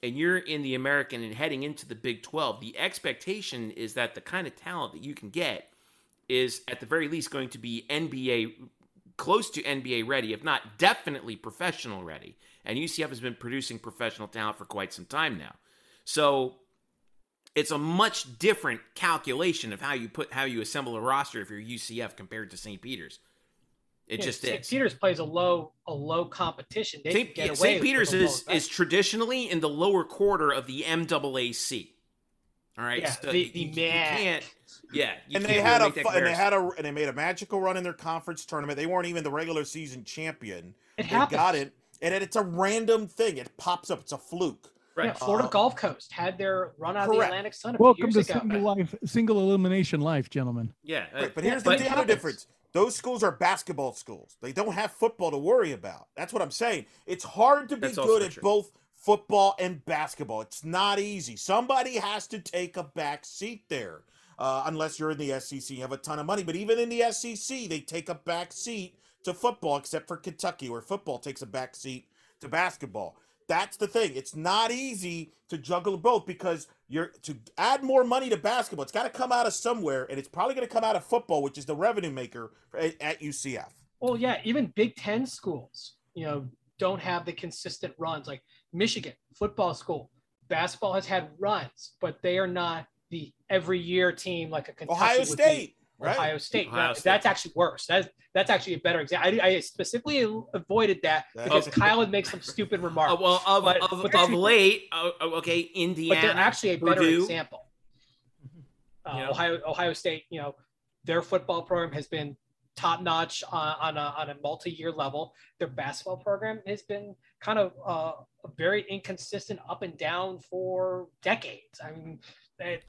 and you're in the American and heading into the Big 12, the expectation is that the kind of talent that you can get is at the very least going to be NBA close to NBA ready, if not definitely professional ready. And UCF has been producing professional talent for quite some time now. So it's a much different calculation of how you put how you assemble a roster if you're UCF compared to St. Peter's. It Yeah, just St. is. St. Peters plays a low a low competition. They St. get away St. Peter's a low is, is traditionally in the lower quarter of the MAAC. All right, Yeah, so the- you- the you, you can't. Yeah, you and they had really a fu- and they had a and they made a magical run in their conference tournament. They weren't even the regular season champion. It they happens. got it, and it, it's a random thing. It pops up. It's a fluke. Yeah, Right. Florida Uh, Gulf Coast had their run out of the. Atlantic Sun. A few Welcome years to ago. single life, single elimination life, gentlemen. Yeah, uh, Right, but here's but the it other difference. Those schools are basketball schools. They don't have football to worry about. That's what I'm saying. It's hard to be good at true. both football and basketball. It's not easy. Somebody has to take a back seat there. Uh, unless you're in the SEC, you have a ton of money. But even in the SEC, they take a back seat to football, except for Kentucky, where football takes a back seat to basketball. That's the thing. It's not easy to juggle both because you're to add more money to basketball. It's got to come out of somewhere, and it's probably going to come out of football, which is the revenue maker at, at UCF. Well, yeah, even Big Ten schools, you know, don't have the consistent runs. Like Michigan football school, basketball has had runs, but they are not the every year team like a Kentucky Ohio. State, right? Ohio State. Ohio State. That's actually worse. That's that's actually a better example. I, I specifically avoided that That because is- Kyle would make some stupid remarks. Uh, well, of, But- of, but of late, uh, uh, okay, but they're actually a better Purdue. example. Uh, Yeah. Ohio Ohio State, you know, their football program has been top notch on, on a on a multi year level. Their basketball program has been kind of uh, very inconsistent, up and down for decades. I mean, that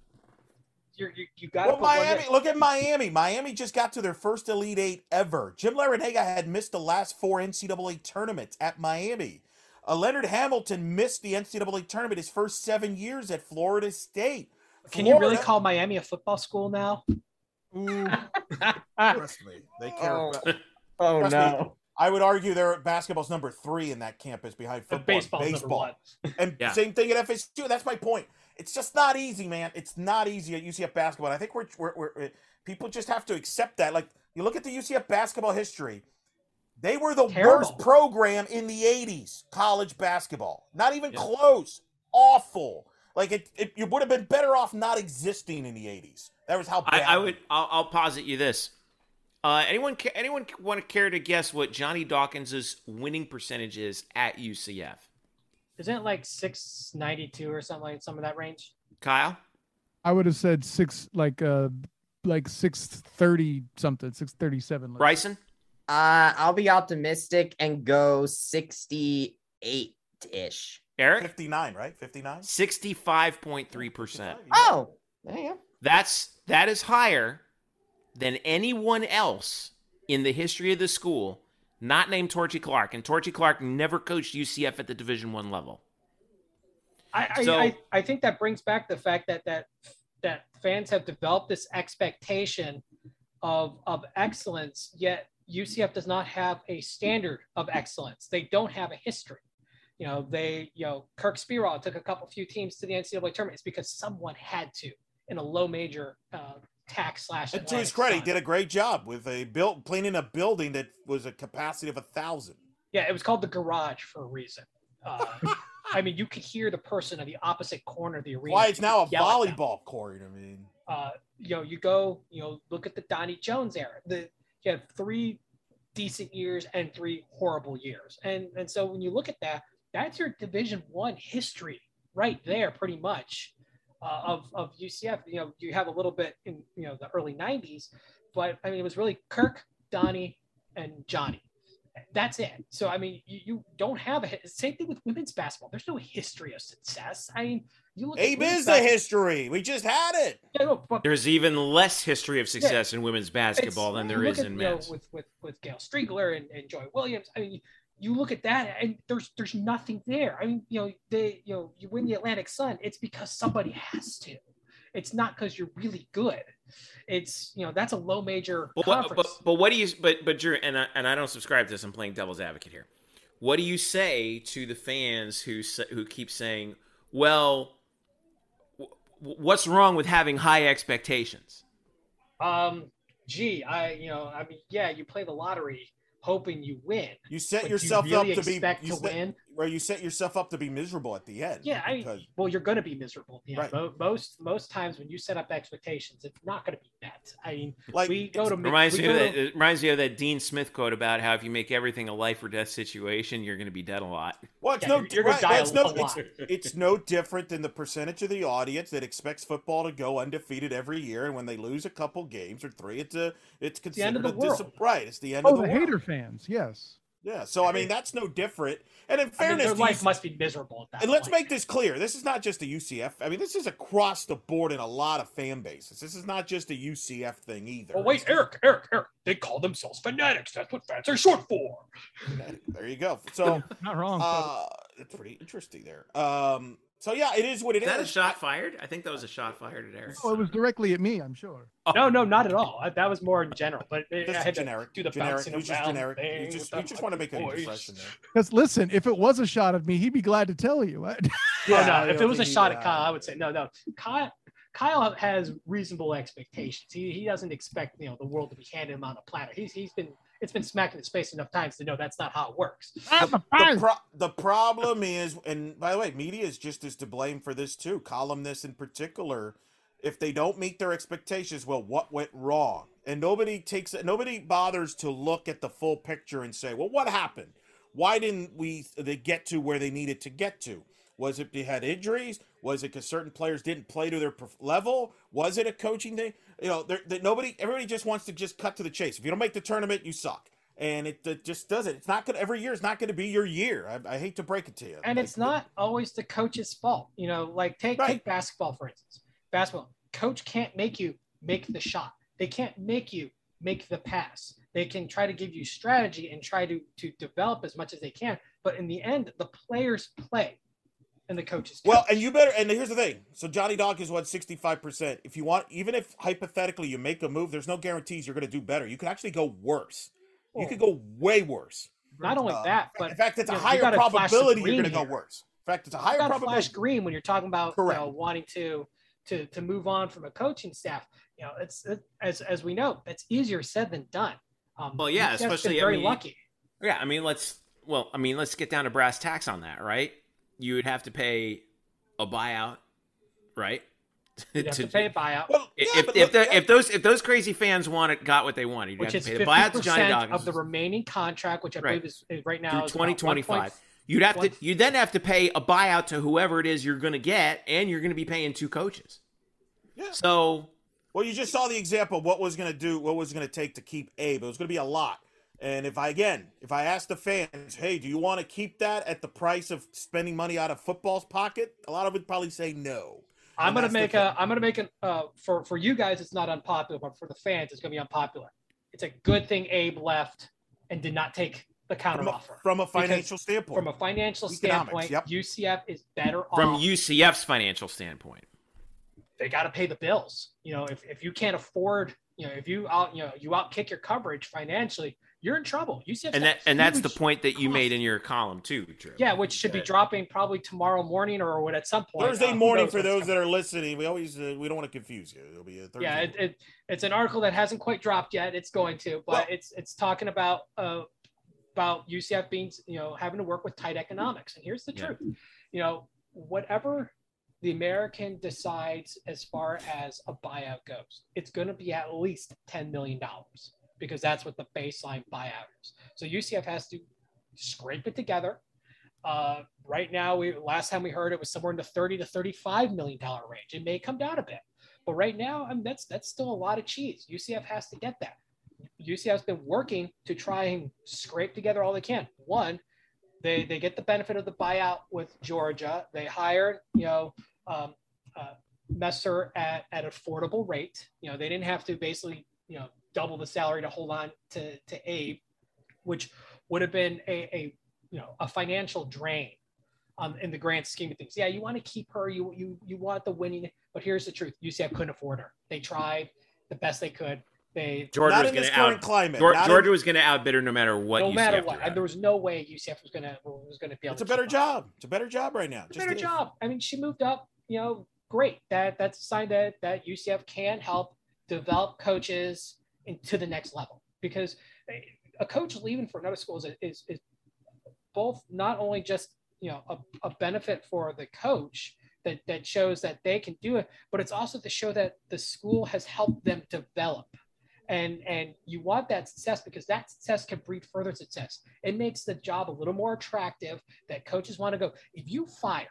you're, you you got to Well, Miami, look at Miami. Miami just got to their first Elite Eight ever. Jim Larrañaga had missed the last four NCAA tournaments at Miami. Uh, Leonard Hamilton missed the NCAA tournament his first seven years at Florida State. Can you really call Miami a football school now? Ooh, trust me, they care. Oh. about- Oh Trust me. no. I would argue their basketball's number three in that campus behind football. and baseball's number baseball. one. And Yeah. same thing at FSU. That's my point. It's just not easy, man. It's not easy at UCF basketball. And I think we're, we're, we're people just have to accept that. Like you look at the UCF basketball history, they were the Terrible. worst program in the '80s college basketball. Not even Yeah. close. Awful. Like it, it, you would have been better off not existing in the '80s. That was how I, bad. I would. I'll, I'll posit you this. Uh, anyone? Anyone want to care to guess what Johnny Dawkins's winning percentage is at UCF? Isn't it like six ninety two or something like some of that range? Kyle. I would have said six, like uh, like six thirty something, six thirty seven. Bryson. Uh, I'll be optimistic and go 68 ish. Eric. 59, right? 59. Sixty-five point three percent. Oh, there you go. That's that is higher than anyone else in the history of the school, not named Torchy Clark. And Torchy Clark never coached UCF at the Division One level. I I, So- I I think that brings back the fact that that that fans have developed this expectation of of excellence, yet UCF does not have a standard of excellence. They don't have a history. You know, they you know Kirk Speraw took a couple few teams to the NCAA tournament. It's because someone had to in a low major uh, tax slash. And to his credit, he did a great job with a built cleaning a building that was a capacity of a thousand. Yeah, it was called the garage for a reason. Uh, I mean, you could hear the person on the opposite corner of the arena. Why it's now a yell at them. volleyball court. I mean, uh, you know, you go, you know, look at the Donnie Jones era. The you have three decent years and three horrible years. And and so when you look at that, that's your Division One history right there, pretty much. Uh, of of UCF, you know, you have a little bit in you know the early '90s, but I mean, it was really Kirk, Donnie, and Johnny. That's it. So I mean, you, you don't have a same thing with women's basketball. There's no history of success. I mean, you look. Abe is women's the history. We just had it. Yeah, no, but There's even less history of success in women's basketball than you there look is at, in you know, men's. with with with Gail Striegler and, and Joy Williams. I mean, you look at that and there's there's nothing there. I mean, you know, they you know you win the Atlantic Sun. It's because somebody has to. It's not because you're really good. It's you know that's a low major But what, conference. but, but what do you but but Drew and I, and I don't subscribe to this. I'm playing devil's advocate here. What do you say to the fans who sa- who keep saying, "Well, w- what's wrong with having high expectations?" um, gee, I you know I mean yeah, you play the lottery hoping you win. You set yourself you really up to be you to set- win. Where you set yourself up to be miserable at the end. Yeah, I because- well, you're going to be miserable. Yeah, Right. mo- most most times when you set up expectations, it's not going to be met. I mean, like we go to Reminds we me of that. to- It reminds me of that Dean Smith quote about how if you make everything a life or death situation, you're going to be dead a lot. Well, it's Yeah, no, you're- you're right, die it's a- no, lot. it's, it's no different than the percentage of the audience that expects football to go undefeated every year, and when they lose a couple games or three, it's a it's the considered end of the a dis- right. It's the end Oh, of the, the world. hater fans, yes. Yeah, so I mean that's no different. And in I mean, fairness, their life UC must be miserable at that. and let's point. make this clear: this is not just a UCF. I mean, this is across the board in a lot of fan bases. This is not just a UCF thing either. Oh wait, Eric, Eric, Eric. They call themselves fanatics. That's what fans are short for. There you go. So Not wrong. uh, it's pretty interesting there. Um, so yeah, it is what it Is is. that a shot fired? I think that was a shot fired at Eric. oh, it was directly at me, I'm sure. Oh. No, no, not at all. I- That was more in general. But I Just had to do the generic. bouncing It was just around generic. You just, you just want to make an impression there. Because listen, if it was a shot at me, he'd be glad to tell you. oh no, if it was a shot at uh, Kyle, I would say no, no. Kyle, Kyle has reasonable expectations. He, he doesn't expect you know the world to be handed him on a platter. He's he's been it's been smacked in his face enough times to know that's not how it works. The, pro- the problem is, and by the way, media is just as to blame for this too. Columnists in particular, if they don't meet their expectations, well, what went wrong? And nobody takes it. Nobody bothers to look at the full picture and say, well, what happened? Why didn't we they get to where they needed to get to? Was it they had injuries? Was it because certain players didn't play to their level? Was it a coaching thing? You know, nobody, everybody just wants to just cut to the chase. If you don't make the tournament, you suck, and it, it just doesn't. It's not gonna. Every year is not going to be your year. I, I hate to break it to you. And Like, it's not always the coach's fault. You know, like take Right. take basketball for instance. Basketball coach can't make you make the shot. They can't make you make the pass. They can try to give you strategy and try to to develop as much as they can, but in the end, the players play, and the coaches. Well, coach. and you better. And here's the thing. So Johnny Dawkins won 65 percent. If you want, even if hypothetically you make a move, there's no guarantees you're going to do better. You could actually go worse. You could go way worse. not only Uh, that, but in fact, it's a know, higher gotta flash the probability you're going to go worse. In fact, it's a you higher got to probability. flash green when you're talking about you know, wanting to to to move on from a coaching staff. You know, it's it, as as we know, it's easier said than done. Um, Well, yeah, UCF's been especially, I very mean, lucky. Yeah, I mean, let's well, I mean, let's get down to brass tacks on that, right? You would have to pay a buyout, right? You have to pay a buyout, Well, yeah, if, but if, the, yeah, if those if those crazy fans want it, got what they wanted, you'd which have is to pay fifty the buyout to Johnny Dawkins of the remaining contract, which I Right. believe is, is right now through is about 1 2025. You'd have to one- you then have to pay a buyout to whoever it is you're going to get, and you're going to be paying two coaches. Yeah. So Well, you just saw the example. of What was going to do? What was going to take to keep Abe? It was going to be a lot. And if I again, if I ask the fans, hey, do you want to keep that at the price of spending money out of football's pocket? A lot of would probably say no. I'm gonna that's the make thing. a. I'm gonna make an. Uh, for for you guys, it's not unpopular, but for the fans, it's gonna be unpopular. It's a good thing Abe left and did not take the counter from a, offer. from a financial standpoint. From a financial Economics, standpoint, yep. UCF is better off from off. UCF's financial standpoint, they got to pay the bills. You know, if, if you can't afford, you know, if you out, you know, you outkick your coverage financially, you're in trouble. UCF and that and that's the point that you made in your column too, Drew. Yeah, which should be dropping probably tomorrow morning or what at some point. Thursday Uh, morning knows for those coming. that are listening. We always uh, we don't want to confuse you. It'll be a Thursday. yeah, it, it, it's an article that hasn't quite dropped yet. It's going to, but Well- it's it's talking about uh, about UCF being you know having to work with tight economics. And here's the Yeah. truth, you know, whatever the American decides as far as a buyout goes, it's going to be at least ten million dollars. Because that's what the baseline buyout is. So UCF has to scrape it together. Uh, right now, we last time we heard it was somewhere in the 30 to 35 million dollar range. It may come down a bit, but right now, I mean, that's that's still a lot of cheese. UCF has to get that. UCF's been working to try and scrape together all they can. One, they they get the benefit of the buyout with Georgia. They hired, you know, um, uh, Messer at at affordable rate. You know, they didn't have to basically, you know, double the salary to hold on to to Abe, which would have been a, a you know a financial drain um, in the grand scheme of things. Yeah, you want to keep her, you you you want the winning, but here's the truth: UCF couldn't afford her. They tried the best they could. They Georgia Not was going to current out. climate. Geor- Not in- Georgia was going to outbid her no matter what. no UCF matter what, at there was no way UCF was gonna was gonna be able. It's a better keep up. job. It's a better job right now. It's a better is. job. I mean, she moved up. You know, great. That that's a sign that that UCF can help develop coaches into the next level because a coach leaving for another school is is, is both not only just you know a, a benefit for the coach that that shows that they can do it, but it's also to show that the school has helped them develop. And and you want that success because that success can breed further success. It makes the job a little more attractive that coaches want to go. If you fire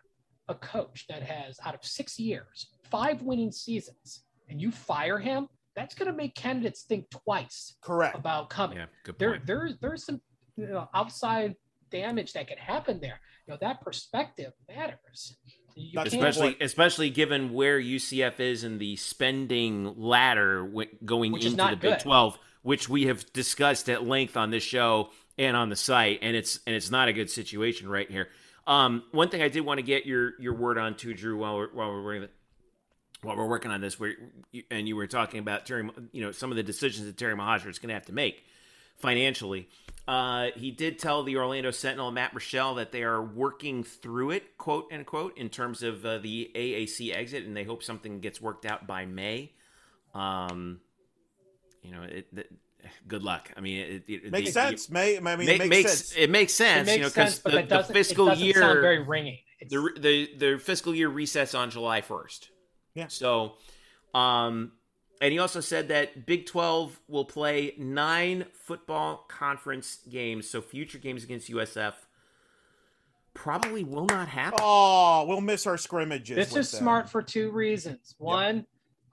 a coach that has out of six years, five winning seasons, and you fire him, that's going to make candidates think twice Correct. about coming Yeah, good there point. there's there's some you know, outside damage that can happen there. You know that perspective matters. You That's can't- especially especially given where UCF is in the spending ladder w- going Which into not the Big good. 12 which we have discussed at length on this show and on the site and it's and it's not a good situation right here um, one thing I did want to get your your word on too Drew while we're while we're working while we're working on this where and you were talking about Terry you know some of the decisions that Terry Mohajir is going to have to make financially. Uh, he did tell the Orlando Sentinel, Matt Murschel, that they are working through it, quote unquote, in terms of uh, the AAC exit, and they hope something gets worked out by May. Um, you know, it, it, good luck. I mean, it, it, Makes the- sense. May, I mean, ma- it makes, makes sense. it makes sense, makes you know, because the, the fiscal it doesn't year sound very ringing. It's, the the the fiscal year resets on July first. Yeah. So, um, and he also said that Big Twelve will play nine football conference games. So future games against USF probably will not happen. Oh, we'll miss our scrimmages. this with is them. smart for two reasons. One,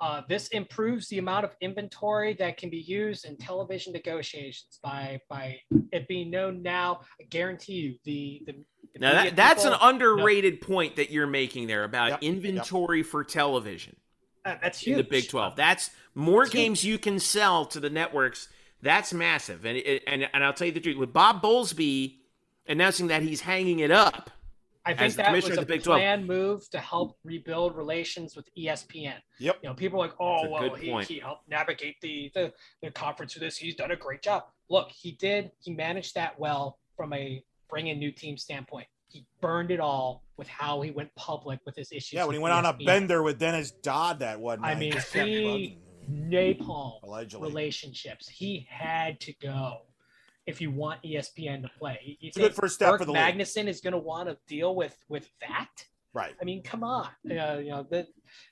uh, this improves the amount of inventory that can be used in television negotiations by by it being known now. I guarantee you, the the, the Now that, that's an people- underrated point that you're making there about Yep, inventory for television uh, that's huge. the Big Twelve. That's more huge. games you can sell to the networks. That's massive, and it, and and I'll tell you the truth. With Bob Bowlesby announcing that he's hanging it up, I think that was a Big 12. move to help rebuild relations with ESPN. Yep. You know, people are like, oh, well, he, point. he helped navigate the, the the conference through this. He's done a great job. Look, he did. He managed that well from a bring in new team standpoint. He burned it all with how he went public with his issues. Yeah, when he with went on a bender with Dennis Dodd that one I mean, he napalm Allegedly. relationships. He had to go if you want ESPN to play. You It's a good think first step Kirk for the league. Magnuson is going to want to deal with with that? Right. I mean, come on. Uh, you know, that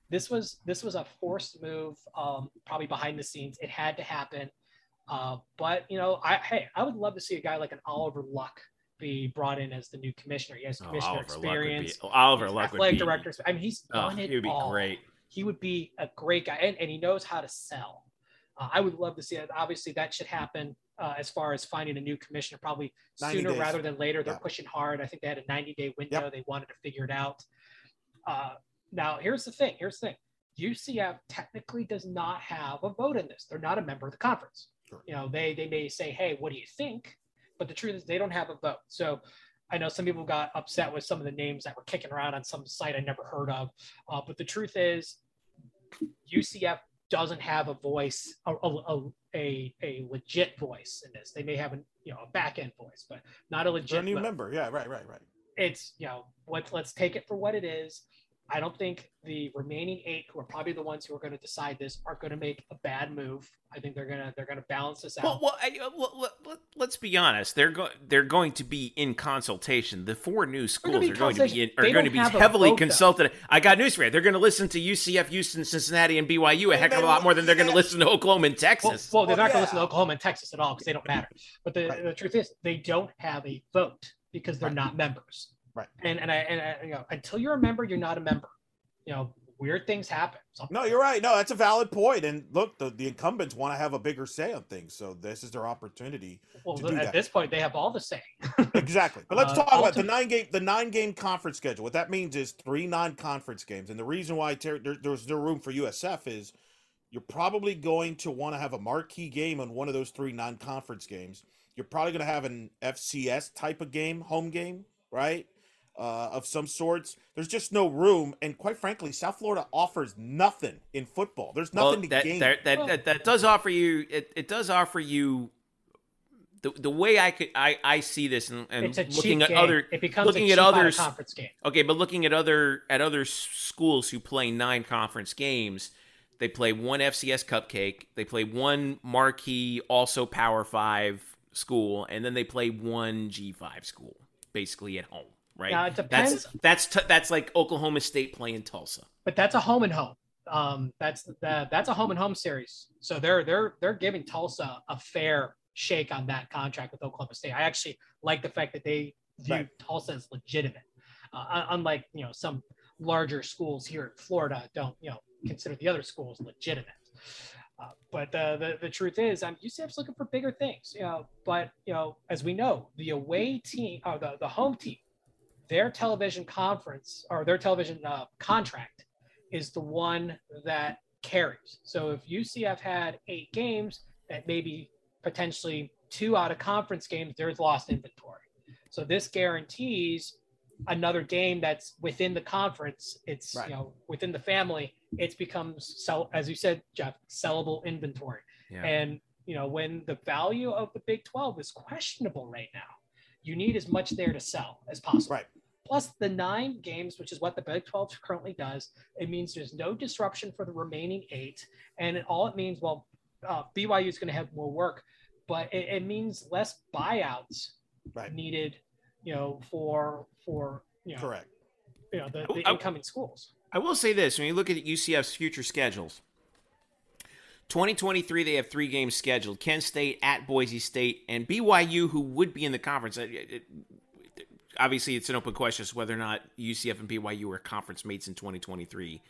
this was this was a forced move, um, probably behind the scenes. It had to happen. Uh, but you know, I hey, I would love to see a guy like an Oliver Luck be brought in as the new commissioner. He has Oh, commissioner Oliver Luck would be experience. Oliver Luck would athletic be. director. I mean, he's Oh, done it he would be all. great. He would be a great guy, and, and he knows how to sell. Uh, I would love to see it. Obviously, that should happen uh, as far as finding a new commissioner, probably sooner days. rather than later. They're Yeah. pushing hard. I think they had a 90 day window. Yep. They wanted to figure it out. Uh, now, here's the thing. Here's the thing. UCF technically does not have a vote in this. They're not a member of the conference. Sure. You know, they they may say, "Hey, what do you think?" But the truth is, they don't have a vote. So, I know some people got upset with some of the names that were kicking around on some site I never heard of. Uh, but the truth is, UCF doesn't have a voice, a, a, a, a legit voice in this. They may have a you know a back end voice, but not a They're a legit. new member. Yeah, right, right, right. it's you know what let's take it for what it is I don't think the remaining eight, who are probably the ones who are going to decide this, are going to make a bad move. I think they're gonna they're gonna balance this out. Well, well, I, well let, us be honest. They're going they're going to be in consultation. The four new schools are going to be in, are going to be heavily vote, though. consulted. I got news for you. They're going to listen to UCF, Houston, Cincinnati, and BYU a heck of a lot more than they're going to listen to Oklahoma and Texas. well, they're Well, not going to yeah. listen to Oklahoma and Texas at all because they don't matter. But the, Right. the truth is, they don't have a vote because they're Right. not members. Right. And and I and I, you know, until you're a member, you're not a member. You know, weird things happen. No, you're right. No, that's a valid point. And look, the, the incumbents want to have a bigger say on things, so this is their opportunity. well, to do at that. this point, they have all the say. Exactly. But let's Uh, talk about the nine game the nine game conference schedule. What that means is three non conference games, and the reason why ter- there, there's no room for USF is you're probably going to want to have a marquee game on one of those three non conference games. You're probably going to have an FCS type of game, home game, right? Uh, of some sorts. There's just no room, and quite frankly, South Florida offers nothing in football. There's Well, nothing to that, gain. that, that, Well- that that does offer you it, it does offer you the the way I could I I see this and, and looking at game. other it becomes looking a at cheap out of conference game. Okay, but looking at other at other schools who play nine conference games, they play one FCS cupcake, they play one marquee also Power 5 school, and then they play one G5 school basically at home, right? Now, it depends- That's that's t- that's like Oklahoma State playing Tulsa. but that's a home and home. Um, that's that, that's a home and home series. So they're they're they're giving Tulsa a fair shake on that contract with Oklahoma State. I actually like the fact that they view Right. Tulsa as legitimate, uh, unlike you know some larger schools here in Florida don't you know consider the other schools legitimate. Uh, but uh, the the truth is, um, UCF's looking for bigger things, you know. But you know, as we know, the away team or the the home team, their television conference or their television uh, contract is the one that carries. So if UCF had eight games, that maybe potentially two out of conference games, there's lost inventory. So this guarantees another game that's within the conference. It's Right. you know within the family. It's becomes sell as you said, Jeff, sellable inventory. Yeah. And you know when the value of the Big 12 is questionable right now, you need as much there to sell as possible. Right. Plus the nine games, which is what the Big 12 currently does, it means there's no disruption for the remaining eight, and it, all it means, well, uh, BYU is going to have more work, but it, it means less buyouts Right. needed, you know, for for you know, Correct. you know the, the I- incoming schools. I will say this: when you look at UCF's future schedules, 2023 they have three games scheduled: Kent State at Boise State and BYU, who would be in the conference. It- it- obviously, it's an open question as to whether or not UCF and BYU are conference mates in 2023.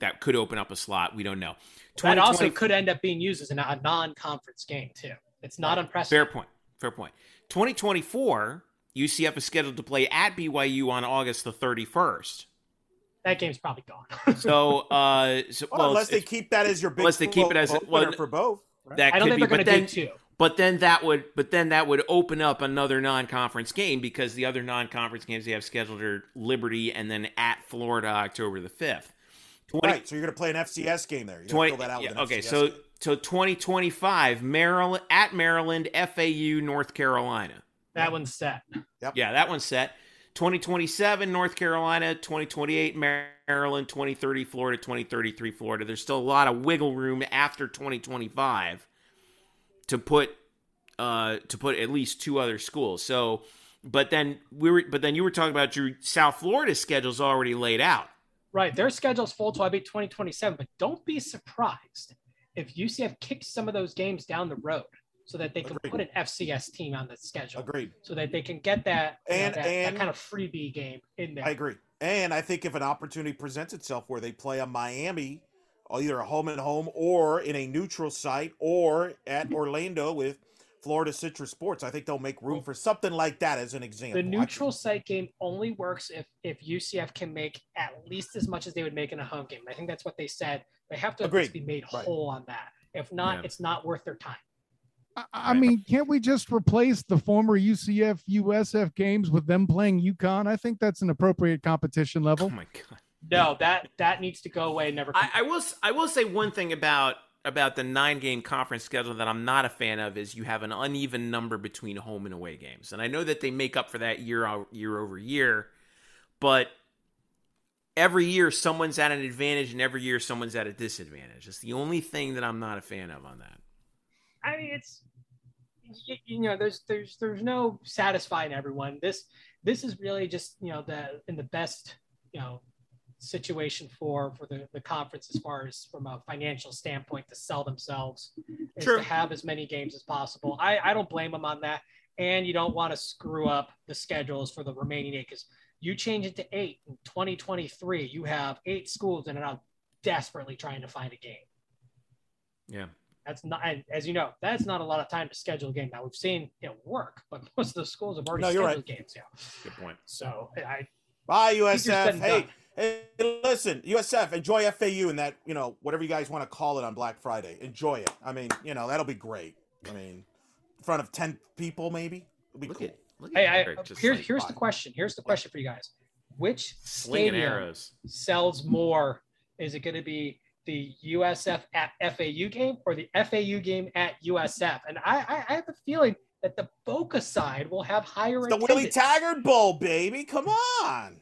That could open up a slot. We don't know. That also could end up being used as a, a non-conference game too. It's not unprecedented. Fair point. Fair point. 2024, UCF is scheduled to play at BYU on August the 31st. That game's probably gone. So, uh, so Well, well, unless they keep that as your big unless they keep it as a- opener well, for both. right? that I don't could think be, they're going to then do two. But then that would, but then that would open up another non-conference game because the other non-conference games they have scheduled are Liberty and then at Florida October the fifth. 20, Right. So you're going to play an FCS game there. You're 20 fill that out yeah, with an okay, FCS so game. so 2025 Maryland at Maryland, FAU, North Carolina. That one's set. Yeah, that one's set. 2027 North Carolina, 2028 Maryland, 2030 Florida, 2033 Florida. There's still a lot of wiggle room after 2025 to put uh to put at least two other schools. So but then we were but then you were talking about your South Florida schedule's already laid out. Right. Their schedule's full till I be 2027, but don't be surprised if UCF kicks some of those games down the road so that they can Agreed. put an FCS team on the schedule. Agreed. So that they can get that, you know, And- that, that kind of freebie game in there. I agree. And I think if an opportunity presents itself where they play a Miami, either a home and home or in a neutral site or at Orlando with Florida Citrus Sports, I think they'll make room for something like that as an example. the neutral site game only works if if UCF can make at least as much as they would make in a home game. I think that's what they said. They have to Agreed. be made Right. whole on that. If not, Yeah. it's not worth their time. I, I Right. mean, can't we just replace the former UCF USF games with them playing UConn? I think that's an appropriate competition level. Oh my god. No, that that needs to go away. and Never. Come I, I will s- I will say one thing about about the nine game conference schedule that I'm not a fan of is you have an uneven number between home and away games, and I know that they make up for that year uh, year over year, but every year someone's at an advantage and every year someone's at a disadvantage. It's the only thing that I'm not a fan of on that. I mean, it's you, you know, there's there's there's no satisfying everyone. This this is really just you know the in the best you know situation for for the, the conference as far as from a financial standpoint to sell themselves is True. to have as many games as possible. I, I don't blame them on that. And you don't want to screw up the schedules for the remaining eight because you change it to eight in 2023. You have eight schools and are desperately trying to find a game. Yeah. That's not, and as you know, that's not a lot of time to schedule a game. Now we've seen it work, but most of the schools have already No, scheduled games. Yeah. Good point. So I, Bye, USF. Hey, done. Hey, listen, USF, enjoy FAU and that, you know, whatever you guys want to call it on Black Friday. Enjoy it. I mean, you know, that'll be great. I mean, in front of 10 people, maybe. It'll be Look cool. at look hey, at I, Eric just here's like here's the question. Here's the question for you guys. Which slinging stadium arrows. sells more? Is it going to be the USF at FAU game or the FAU game at USF? And I, I, I have a feeling that the Boca side will have higher. It's the Willie attendance. Taggart Bowl, baby. Come on.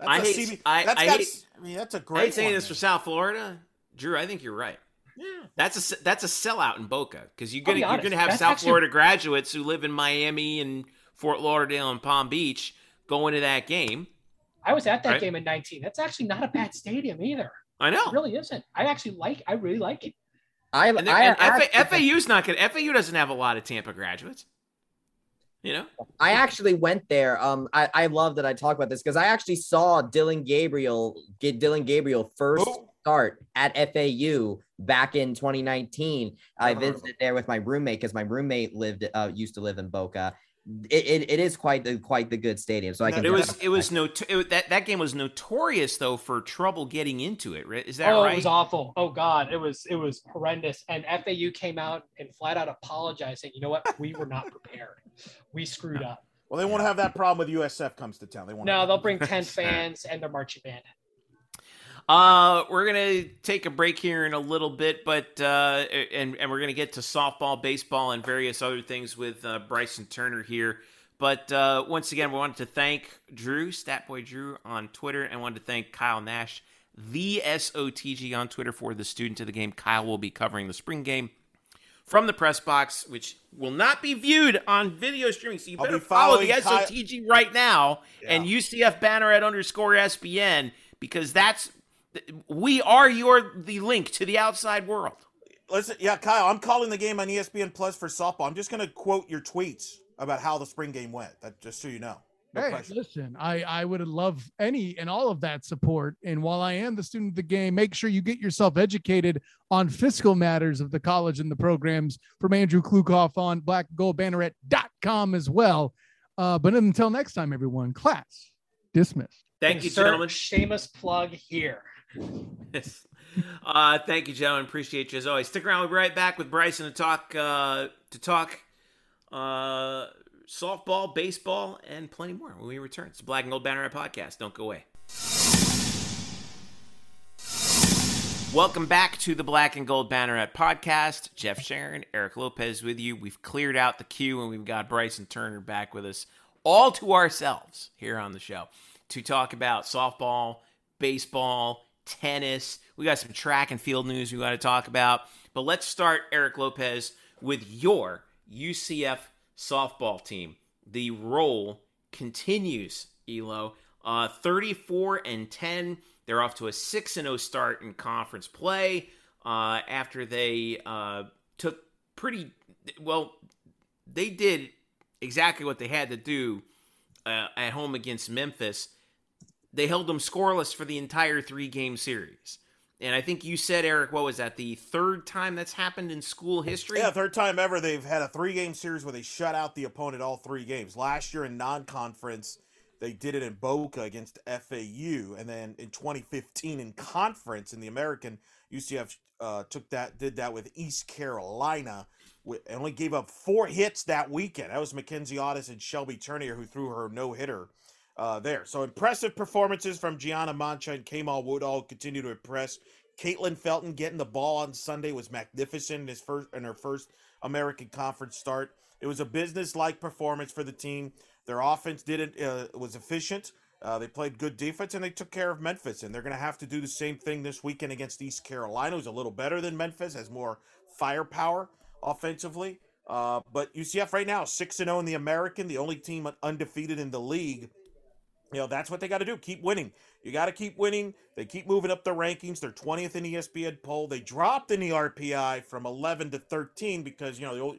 That's I a hate- CB I- that's I got- hate- I mean, that's a great hate saying one, this for. South Florida, Drew. I think you're right. Yeah. That's a that's a sellout in Boca because you're gonna be you're gonna have that's South actually- Florida graduates who live in Miami and Fort Lauderdale and Palm Beach going to that game. I was at that Right. game in 19. That's actually not a bad stadium either. I know. It really isn't. I actually like. I really like it. I, And, I, and I, FA, FAU's not gonna FAU doesn't have a lot of Tampa graduates. You know, I actually went there. Um, I, I love that I talk about this because I actually saw Dillon Gabriel get Dillon Gabriel first Who? start at FAU back in 2019. I Never heard of visited there with my roommate because my roommate lived uh, used to live in Boca. It, it, it is quite the quite the good stadium. So I can it was it was no it, that that game was notorious though for trouble getting into it. Right? Is that oh, right? it was awful. Oh God, it was it was horrendous. And FAU came out and flat out apologized, saying, "You know what? We were not prepared. We screwed up." Well, they won't have that problem with USF comes to town. They won't. No, they'll bring ten fans and their marching band. Uh, we're gonna take a break here in a little bit, but uh, and and we're gonna get to softball, baseball, and various other things with uh, Bryson Turner here. But uh, once again, we wanted to thank Drew, Statboy Drew, on Twitter, and wanted to thank Kyle Nash, the SOTG on Twitter for the student of the game. Kyle will be covering the spring game from the press box, which will not be viewed on video streaming. So you I'll better be follow the Kyle- SOTG right now and UCF banner at underscore SBN because that's we are your the link to the outside world. Listen, yeah, Kyle, I'm calling the game on ESPN Plus for softball. I'm just going to quote your tweets about how the spring game went. That just so you know. No Hey, pressure. listen, I, I would love any and all of that support. And while I am the student of the game, make sure you get yourself educated on fiscal matters of the college and the programs from Andrew Klukoff on blackgoldbanneret.com as well. Uh, but until next time, everyone, class dismissed. Thank you, Insert gentlemen. Shameless plug here. Yes. Uh, thank you, gentlemen. Appreciate you as always. Stick around. We'll be right back with Bryson to talk uh, to talk uh, softball, baseball, and plenty more when we return. It's the Black and Gold Banner podcast. Don't go away. Welcome back to the Black and Gold Banneret podcast. Jeff Sharon, Eric Lopez with you. We've cleared out the queue and we've got Bryson Turner back with us all to ourselves here on the show to talk about softball, baseball, tennis. We got some track and field news we got to talk about. But let's start, Eric Lopez, with your UCF softball team. The roll continues, Elo. Uh, 34 and 10. They're off to a 6 0 start in conference play uh, after they uh, took pretty well, they did exactly what they had to do uh, at home against Memphis. They held them scoreless for the entire three game series. And I think you said, Eric, what was that? The third time that's happened in school history? Yeah, third time ever they've had a three game series where they shut out the opponent all three games. Last year in non conference, they did it in Boca against FAU, and then in 2015 in conference in the American, UCF uh, took that did that with East Carolina. and Only gave up four hits that weekend. That was Mackenzie Otis and Shelby Turnier who threw her no hitter uh, there. So impressive performances from Gianna Mancha and Kama Woodall continue to impress. Caitlin Felton getting the ball on Sunday was magnificent in his first in her first American Conference start. It was a business-like performance for the team. Their offense did it uh, was efficient, Uh, they played good defense and they took care of Memphis, and they're going to have to do the same thing this weekend against East Carolina, who's a little better than Memphis, has more firepower offensively. Uh, but UCF right now, six and zero in the American, the only team undefeated in the league. You know that's what they got to do. Keep winning. You got to keep winning. They keep moving up the rankings. They're 20th in the ESPN poll. They dropped in the RPI from 11 to 13 because you know the old,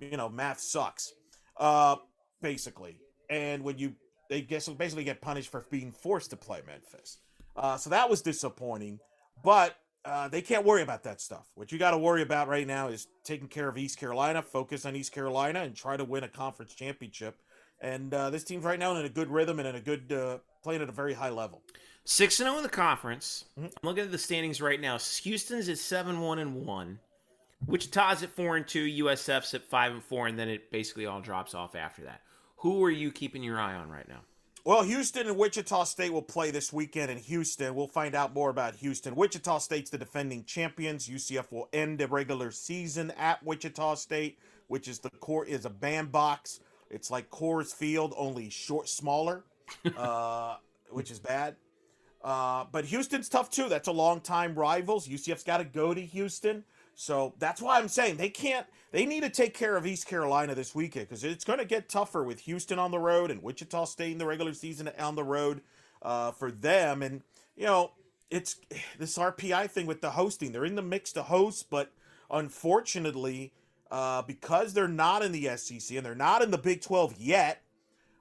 you know math sucks, uh, basically. And when you they guess basically get punished for being forced to play Memphis. Uh, so that was disappointing. But uh, they can't worry about that stuff. What you got to worry about right now is taking care of East Carolina, focus on East Carolina, and try to win a conference championship. And uh, this team's right now in a good rhythm and in a good uh, playing at a very high level. Six and zero in the conference. Mm-hmm. I'm looking at the standings right now. Houston's at seven one and one. Wichita's at four and two. USF's at five and four, and then it basically all drops off after that. Who are you keeping your eye on right now? Well, Houston and Wichita State will play this weekend in Houston. We'll find out more about Houston. Wichita State's the defending champions. UCF will end the regular season at Wichita State, which is the core is a bandbox. It's like Coors Field, only short, smaller, uh, which is bad. Uh, but Houston's tough too. That's a long time rivals. UCF's got to go to Houston. So that's why I'm saying they can't. They need to take care of East Carolina this weekend because it's going to get tougher with Houston on the road and Wichita State in the regular season on the road uh, for them. And you know, it's this RPI thing with the hosting. They're in the mix to host, but unfortunately, uh, because they're not in the SEC and they're not in the Big 12 yet,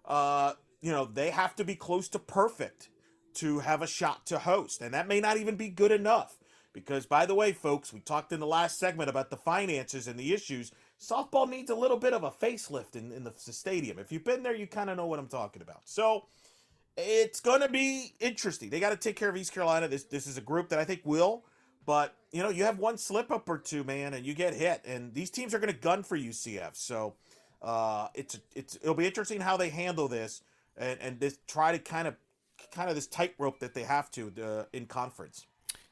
uh, you know, they have to be close to perfect to have a shot to host, and that may not even be good enough. Because, by the way, folks, we talked in the last segment about the finances and the issues. Softball needs a little bit of a facelift in, in the stadium. If you've been there, you kind of know what I'm talking about. So it's going to be interesting. They got to take care of East Carolina. This this is a group that I think will. But, you know, you have one slip up or two, man, and you get hit. And these teams are going to gun for UCF. So uh, it's it's it'll be interesting how they handle this and, and this try to kind of kind of this tightrope that they have to uh, in conference.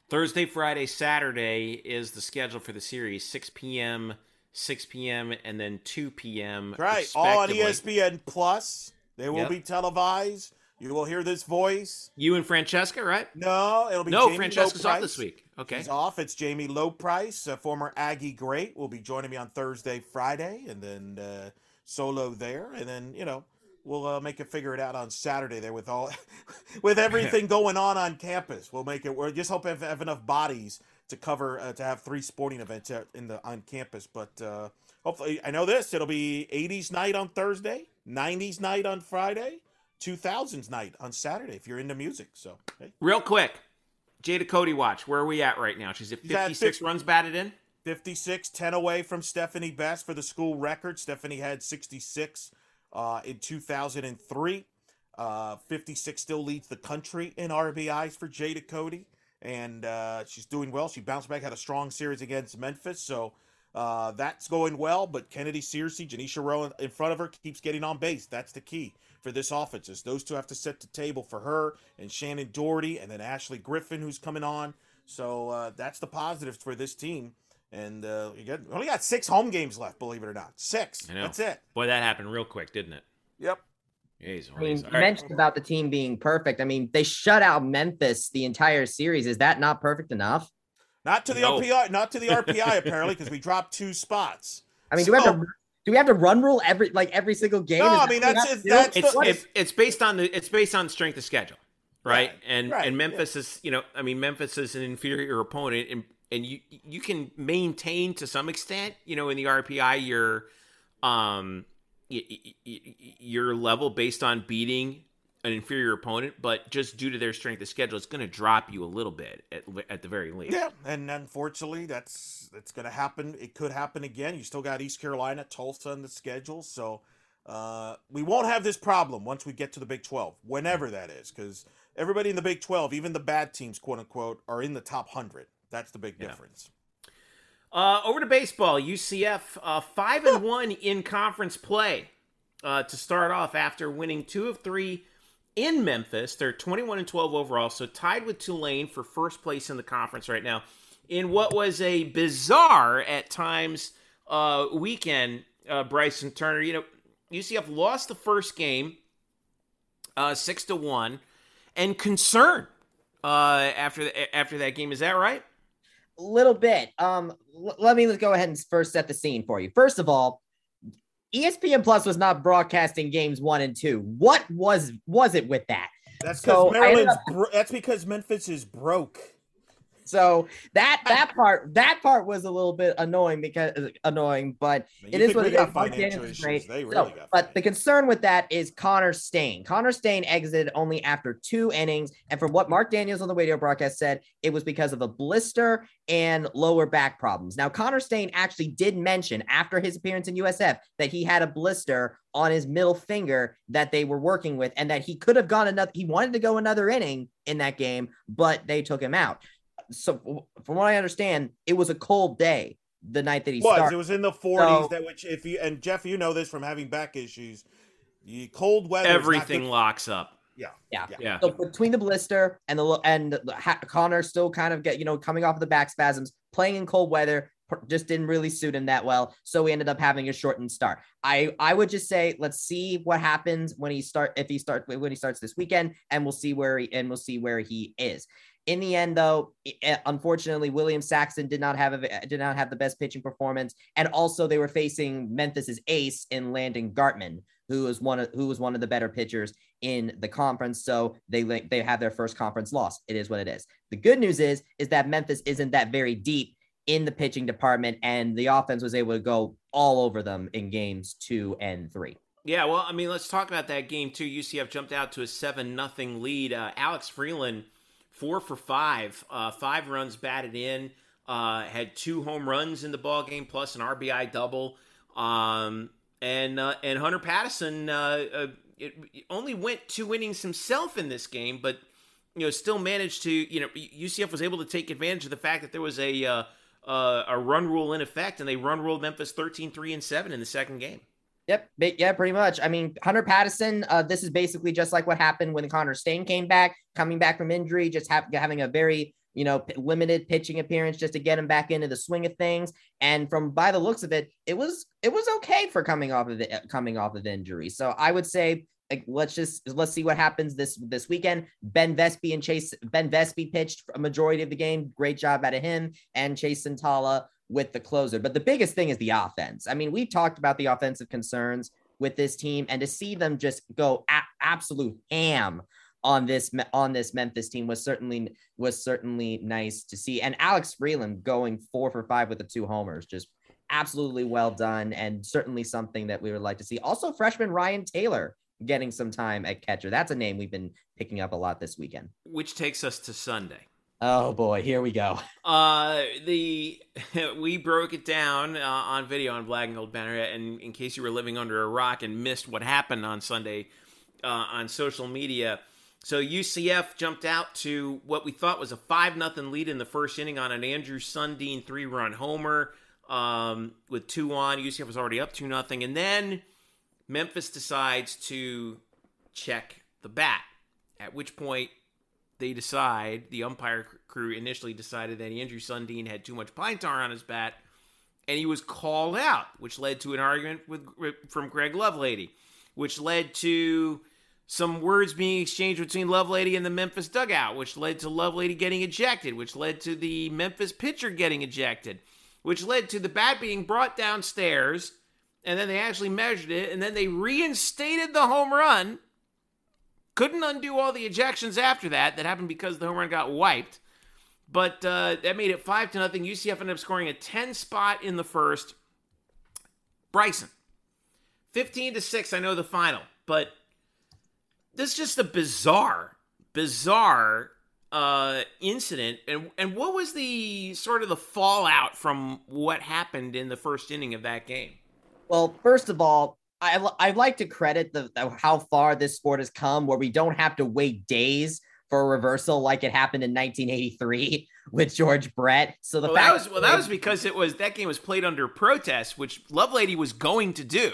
Thursday, Friday, Saturday is the schedule for the series. 6 p.m., 6 p.m., and then 2 p.m. Right. All on ESPN Plus. They will yep. be televised. You will hear this voice. You and Francesca, right? No, it'll be no. Jamie Francesca's off this week. Okay, he's off. It's Jamie Loprice, a former Aggie great, will be joining me on Thursday, Friday, and then uh, solo there, and then you know we'll uh, make it figure it out on Saturday there with all with everything going on on campus. We'll make it. We're just hope have, have enough bodies to cover uh, to have three sporting events in the on campus. But uh, hopefully, I know this. It'll be 80s night on Thursday, 90s night on Friday, 2000s night on Saturday. If you're into music, so hey. real quick, Jada Cody watch. Where are we at right now? She's at 56 50, runs batted in. 56, 10 away from Stephanie Best for the school record. Stephanie had 66 uh, in 2003. Uh, 56 still leads the country in RBIs for Jada Cody, and uh, she's doing well. She bounced back, had a strong series against Memphis, so uh, that's going well. But Kennedy Searcy, Janisha Rowe in front of her keeps getting on base. That's the key for this offense. Is those two have to set the table for her and Shannon Doherty, and then Ashley Griffin, who's coming on. So uh, that's the positives for this team. And uh, you get only got six home games left, believe it or not. Six. That's it. Boy, that happened real quick, didn't it? Yep. Jeez, I mean, you right. mentioned about the team being perfect. I mean, they shut out Memphis the entire series. Is that not perfect enough? Not to the no. RPI, not to the RPI apparently, because we dropped two spots. I mean, so, do we have to do we have to run rule every like every single game? No, I mean that's it, that's it's, the, it's, it's based on the it's based on strength of schedule, right? right and right, and Memphis yeah. is you know I mean Memphis is an inferior opponent and and you you can maintain to some extent, you know, in the RPI your um your level based on beating an inferior opponent, but just due to their strength of schedule, it's going to drop you a little bit at, at the very least. Yeah, and unfortunately, that's that's going to happen. It could happen again. You still got East Carolina, Tulsa on the schedule, so uh, we won't have this problem once we get to the Big Twelve, whenever that is, because everybody in the Big Twelve, even the bad teams, quote unquote, are in the top hundred. That's the big yeah. difference. Uh, over to baseball, UCF uh, five and one in conference play uh, to start off after winning two of three in Memphis. They're twenty one and twelve overall, so tied with Tulane for first place in the conference right now. In what was a bizarre at times uh, weekend, uh, Bryson Turner. You know, UCF lost the first game uh, six to one, and concern uh, after the, after that game. Is that right? A little bit. Um, l- let me go ahead and first set the scene for you. First of all, ESPN Plus was not broadcasting games one and two. What was was it with that? That's because ended Maryland's. Bro- that's because Memphis is broke. So that that part that part was a little bit annoying because annoying, but it is what it is. Mark Daniels is great. Really got but the concern with that is Connor Staine. Connor Staine exited only after two innings, and from what Mark Daniels on the radio broadcast said, it was because of a blister and lower back problems. Now, Connor Staine actually did mention after his appearance in USF that he had a blister on his middle finger that they were working with, and that he could have gone another. He wanted to go another inning in that game, but they took him out. So, from what I understand, it was a cold day the night that he was started. it was in the 40s So- that which if you and Jeff you know this from having back issues you cold weather is not Everything locks up. yeah Yeah. Yeah. So between the blister and the and the, ha, Connor still kind of get you know coming off of the back spasms, playing in cold weather just didn't really suit him that well. So we ended up having a shortened start. I I would just say let's see what happens when he start if he start when he starts this weekend, and we'll see where he and we'll see where he is. In the end, though, unfortunately, William Saxon did not have a did not have the best pitching performance, and also they were facing Memphis's ace in Landon Gartman, who was one of who was one of the better pitchers in the conference. So they they have their first conference loss. It is what it is. The good news is is that Memphis isn't that very deep in the pitching department, and the offense was able to go all over them in games two and three. Yeah, well, I mean, let's talk about that game too. UCF jumped out to a seven nothing lead. Uh, Alex Freeland, four for five, uh, five runs batted in, uh, had two home runs in the ball game plus an RBI double. Um, and uh, and Hunter Patteson uh, uh, it, it only went two innings himself in this game, but you know still managed to you know UCF was able to take advantage of the fact that there was a uh, a run rule in effect, and they run ruled Memphis 13-3 and seven in the second game. Yep. Yeah, pretty much. I mean, Hunter Patteson, uh, this is basically just like what happened when Connor Staine came back, coming back from injury, just having a very, you know, p- limited pitching appearance just to get him back into the swing of things. And from by the looks of it, it was it was okay for coming off of it, coming off of injury. So I would say like, let's just let's see what happens this this weekend. Ben Vespi and Chase Ben Vespi pitched a majority of the game. Great job out of him and Chase Centala with the closer. But the biggest thing is the offense. I mean, we've talked about the offensive concerns with this team, and to see them just go a- absolute ham on this on this Memphis team was certainly was certainly nice to see. And Alex Freeland going four for five with the two homers, just absolutely well done, and certainly something that we would like to see. Also, freshman Ryan Taylor getting some time at catcher. That's a name we've been picking up a lot this weekend. Which takes us to Sunday. Oh boy, here we go. Uh, the we broke it down uh, on video on Black and Gold Banner, and in case you were living under a rock and missed what happened on Sunday uh, on social media, so UCF jumped out to what we thought was a five nothing lead in the first inning on an Andrew Sundin three run homer um, with two on. UCF was already up two nothing, and then Memphis decides to check the bat. At which point they decide the umpire crew initially decided that Andrew Sundin had too much pine tar on his bat, and he was called out, which led to an argument with from Greg Lovelady, which led to some words being exchanged between Lovelady and the Memphis dugout, which led to Lovelady getting ejected, which led to the Memphis pitcher getting ejected, which led to the bat being brought downstairs, and then they actually measured it, and then they reinstated the home run couldn't undo all the ejections after that. That happened because the home run got wiped. But uh, that made it five to nothing. UCF ended up scoring a ten spot in the first. Bryson, fifteen to six. I know the final, but this is just a bizarre, bizarre uh, incident. And and what was the sort of the fallout from what happened in the first inning of that game? Well, first of all, I I like to credit the, the how far this sport has come, where we don't have to wait days for a reversal like it happened in 1983 with George Brett. So the well, fact that was well, that was because it was that game was played under protest, which Lovelady was going to do.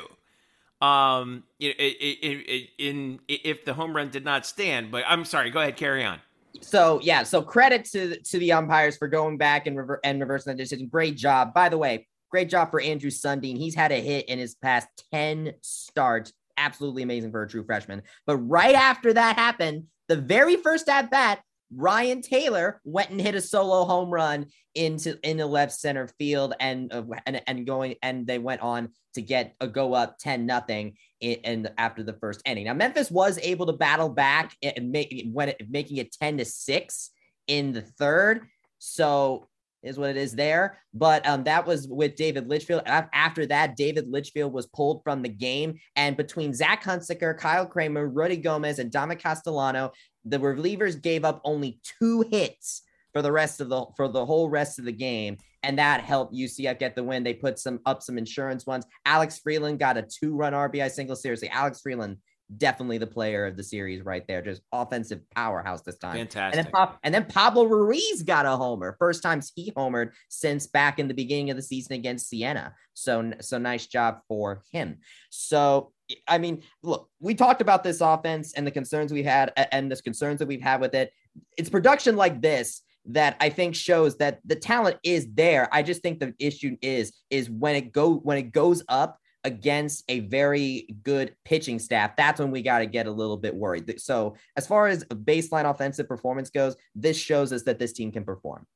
Um, in, in, in if the home run did not stand, but I'm sorry. Go ahead, carry on. So yeah, so credit to to the umpires for going back and rever- and reversing the decision. Great job, by the way. Great job for Andrew Sundin. He's had a hit in his past 10 starts. absolutely amazing for a true freshman. But right after that happened, the very first at bat, Ryan Taylor went and hit a solo home run into in the left center field and and and going and they went on to get a go up 10 nothing in, after the first inning. Now Memphis was able to battle back and make when it, making it 10 to 6 in the third. So is what it is there. But um, that was with David Litchfield. After that, David Litchfield was pulled from the game. And between Zach Hunsicker, Kyle Kramer, Rudy Gomez, and Dama Castellano, the relievers gave up only two hits for the rest of the for the whole rest of the game, and that helped UCF get the win. They put some up some insurance ones. Alex Freeland got a two run RBI single. Seriously, Alex Freeland definitely the player of the series right there. Just offensive powerhouse this time. Fantastic. And then, and then Pablo Ruiz got a homer. First time he homered since back in the beginning of the season against Siena. So so nice job for him. So I mean, look, we talked about this offense and the concerns we had and the concerns that we've had with it. It's production like this that I think shows that the talent is there. I just think the issue is is when it go when it goes up against a very good pitching staff, that's when we got to get a little bit worried. So, as far as baseline offensive performance goes, this shows us that this team can perform.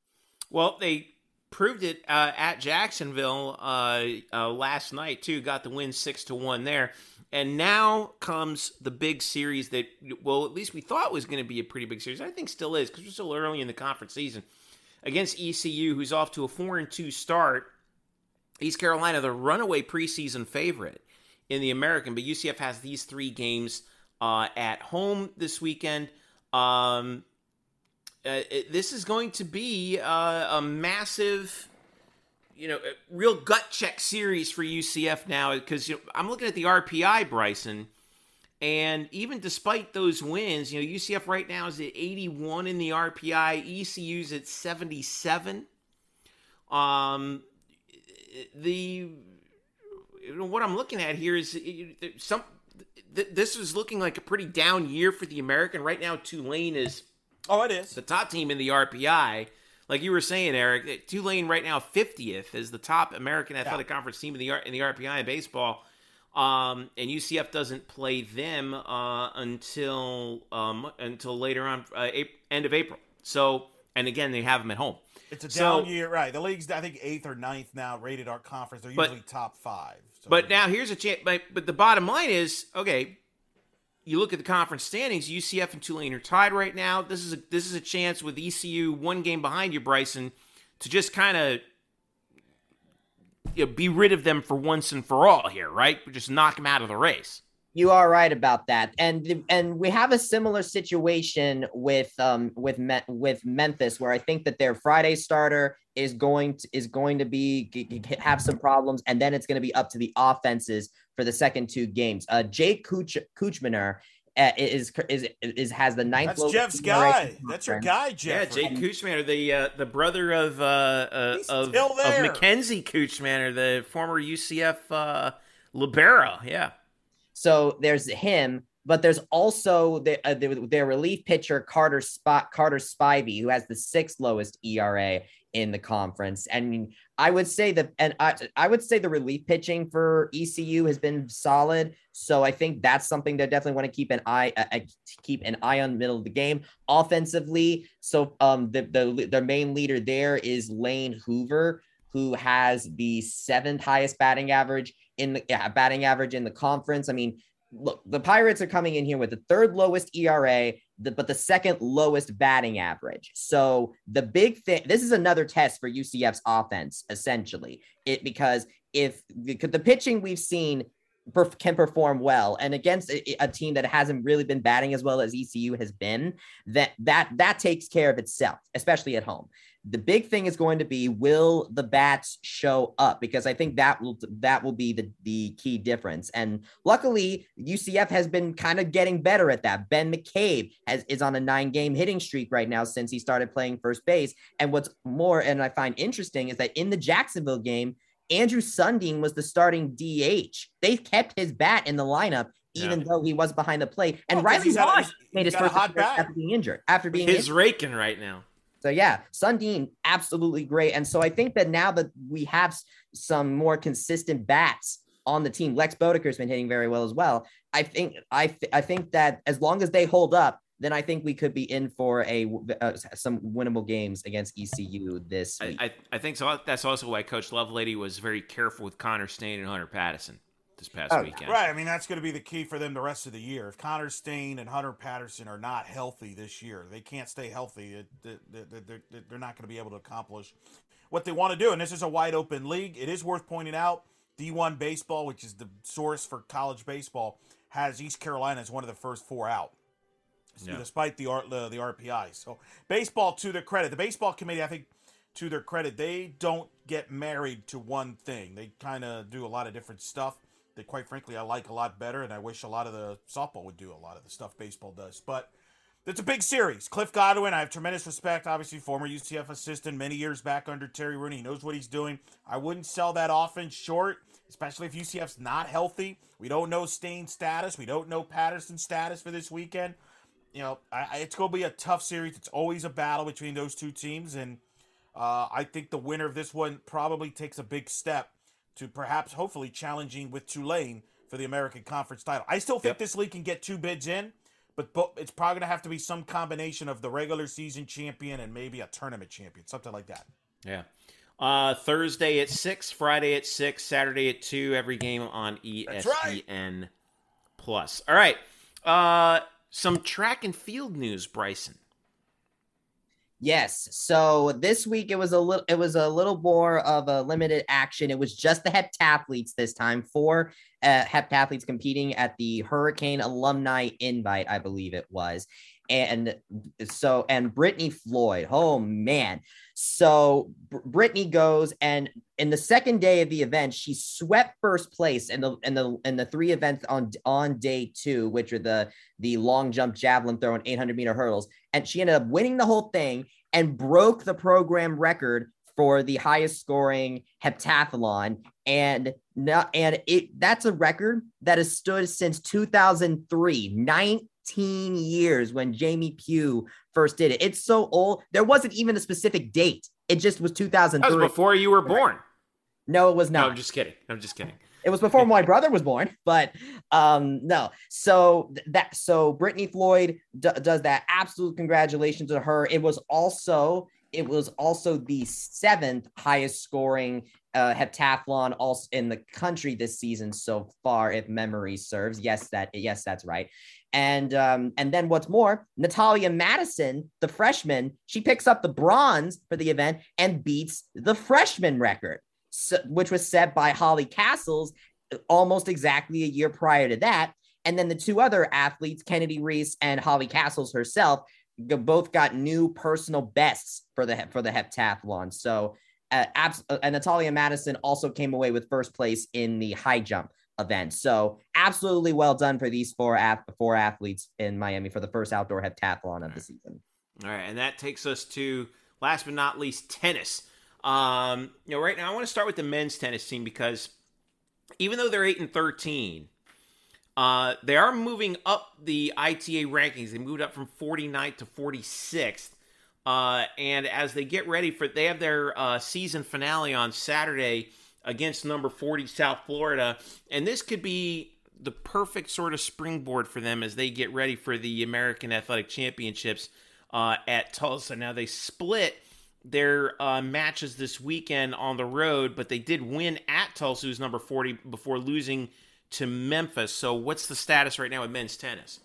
Well, they proved it uh, at Jacksonville uh, uh, last night too. Got the win six to one there, and now comes the big series that well, at least we thought was going to be a pretty big series. I think still is because we're still early in the conference season against ECU, who's off to a four and two start East Carolina, the runaway preseason favorite in the American, but UCF has these three games uh, at home this weekend. Um, uh, it, this is going to be uh, a massive, you know, real gut check series for UCF now because you know, I'm looking at the RPI, Bryson, and even despite those wins, you know, UCF right now is at 81 in the RPI, ECU's at 77. Um, the you know, what I'm looking at here is some. This is looking like a pretty down year for the American right now. Tulane is oh, it is the top team in the RPI. Like you were saying, Eric, Tulane right now 50th is the top American Athletic yeah. Conference team in the in the RPI in baseball. Um, and UCF doesn't play them uh, until um, until later on, uh, April, end of April. So, and again, they have them at home. It's a down so, year, right? The league's I think eighth or ninth now rated our conference. They're usually but, top five. So but now here's a chance. But, but the bottom line is okay. You look at the conference standings. UCF and Tulane are tied right now. This is a this is a chance with ECU one game behind you, Bryson, to just kind of you know, be rid of them for once and for all here, right? Just knock them out of the race. You are right about that, and and we have a similar situation with um with Me- with Memphis, where I think that their Friday starter is going to, is going to be have some problems, and then it's going to be up to the offenses for the second two games. Uh, Jake Kuch- Kuchmaner uh, is is is has the ninth. That's Jeff's guy. That's your guy, Jeff. Yeah, Jake Kuchmaner, the uh, the brother of uh, uh of, of Mackenzie Kuchmaner, the former UCF uh, libero. Yeah. So there's him, but there's also the, uh, the, their relief pitcher Carter Spot Carter Spivey, who has the sixth lowest ERA in the conference. And I would say that, and I, I would say the relief pitching for ECU has been solid. So I think that's something that definitely want to keep an eye uh, uh keep an eye on middle of the game offensively. So um the the their main leader there is Lane Hoover, who has the seventh highest batting average in the yeah, batting average in the conference. I mean, look, the Pirates are coming in here with the third lowest ERA, the, but the second lowest batting average. So the big thing, this is another test for UCF's offense, essentially, it because if the, the pitching we've seen can perform well and against a, a, team that hasn't really been batting as well as ECU has been that that that takes care of itself especially at home the big thing is going to be will the bats show up because I think that will that will be the the key difference. And luckily, UCF has been kind of getting better at that. Ben McCabe has is on a nine game hitting streak right now since he started playing first base. And what's more, and I find interesting, is that in the Jacksonville game, Andrew Sundin was the starting DH. They kept his bat in the lineup even yeah. though he was behind the plate. And well, Riley Vaughn made his first hot bat after being injured. After being his injured. raking right now. So yeah, Sundin absolutely great. And so I think that now that we have some more consistent bats on the team. Lex Bodeker's been hitting very well as well. I think I th- I think that as long as they hold up, then I think we could be in for a uh, some winnable games against ECU this week. I, I, I think so. That's also why Coach Lovelady was very careful with Connor Staine and Hunter Patteson this past Oh, weekend. Right. I mean, that's going to be the key for them the rest of the year. If Connor Staine and Hunter Patteson are not healthy this year, they can't stay healthy. They're not going to be able to accomplish what they want to do. And this is a wide open league. It is worth pointing out D1 baseball, which is the source for college baseball, has East Carolina as one of the first four out. Yeah. Despite the, R- the the RPI, so baseball to their credit, the baseball committee, I think, to their credit, they don't get married to one thing. They kind of do a lot of different stuff that, quite frankly, I like a lot better, and I wish a lot of the softball would do a lot of the stuff baseball does. But it's a big series. Cliff Godwin, I have tremendous respect, obviously, former UCF assistant many years back under Terry Rooney. He knows what he's doing. I wouldn't sell that offense short, especially if UCF's not healthy. We don't know Staine's status. We don't know Patteson's status for this weekend. You know, I, it's going to be a tough series. It's always a battle between those two teams, and uh, I think the winner of this one probably takes a big step to perhaps, hopefully, challenging with Tulane for the American Conference title. I still think Yep. this league can get two bids in, but bo- it's probably going to have to be some combination of the regular season champion and maybe a tournament champion, something like that. Yeah. Uh, Thursday at six, Friday at six, Saturday at two. Every game on ESPN right. Plus. All right. Uh, some track and field news, Bryson. Yes. So this week it was a little it was a little more of a limited action. It was just the heptathletes this time. Four uh, heptathletes competing at the Hurricane Alumni Invite, I believe it was. And so and Brittany Floyd. Oh man. So Br- Brittany goes and in the second day of the event, she swept first place in the in the in the three events on on day two, which are the the long jump, javelin throw, and 800 meter hurdles. And she ended up winning the whole thing and broke the program record for the highest scoring heptathlon. And not, and it that's a record that has stood since 2003, 19 years when Jamie Pugh first did it. It's so old. There wasn't even a specific date. It just was That 2003. was before you were born. no, it was No, not. I'm just kidding. I'm just kidding. It was before my brother was born, but um no. So that so Brittany Floyd d- does that. Absolute congratulations to her. It was also it was also the seventh highest scoring uh, heptathlon also in the country this season so far, if memory serves. Yes, that yes, that's right. And um, and then what's more, Natalia Madison, the freshman, she picks up the bronze for the event and beats the freshman record which was set by Holly Castles almost exactly a year prior to that. And then the two other athletes, Kennedy Reese and Holly Castles herself, both got new personal bests for the for the heptathlon. So, uh, abs- uh, and Natalia Madison also came away with first place in the high jump event. So, absolutely well done for these four ath- four athletes in Miami for the first outdoor heptathlon of the season. All right, and that takes us to last but not least tennis. Um, you know, right now I want to start with the men's tennis team because even though they're eight and thirteen, uh, they are moving up the ITA rankings. They moved up from 49th to 46th. Uh, and as they get ready for, they have their uh, season finale on Saturday against number 40 South Florida, and this could be the perfect sort of springboard for them as they get ready for the American Athletic Championships uh, at Tulsa. Now they split their uh, matches this weekend on the road, but they did win at Tulsa, who's number 40, before losing to Memphis. So what's the status right now with men's tennis?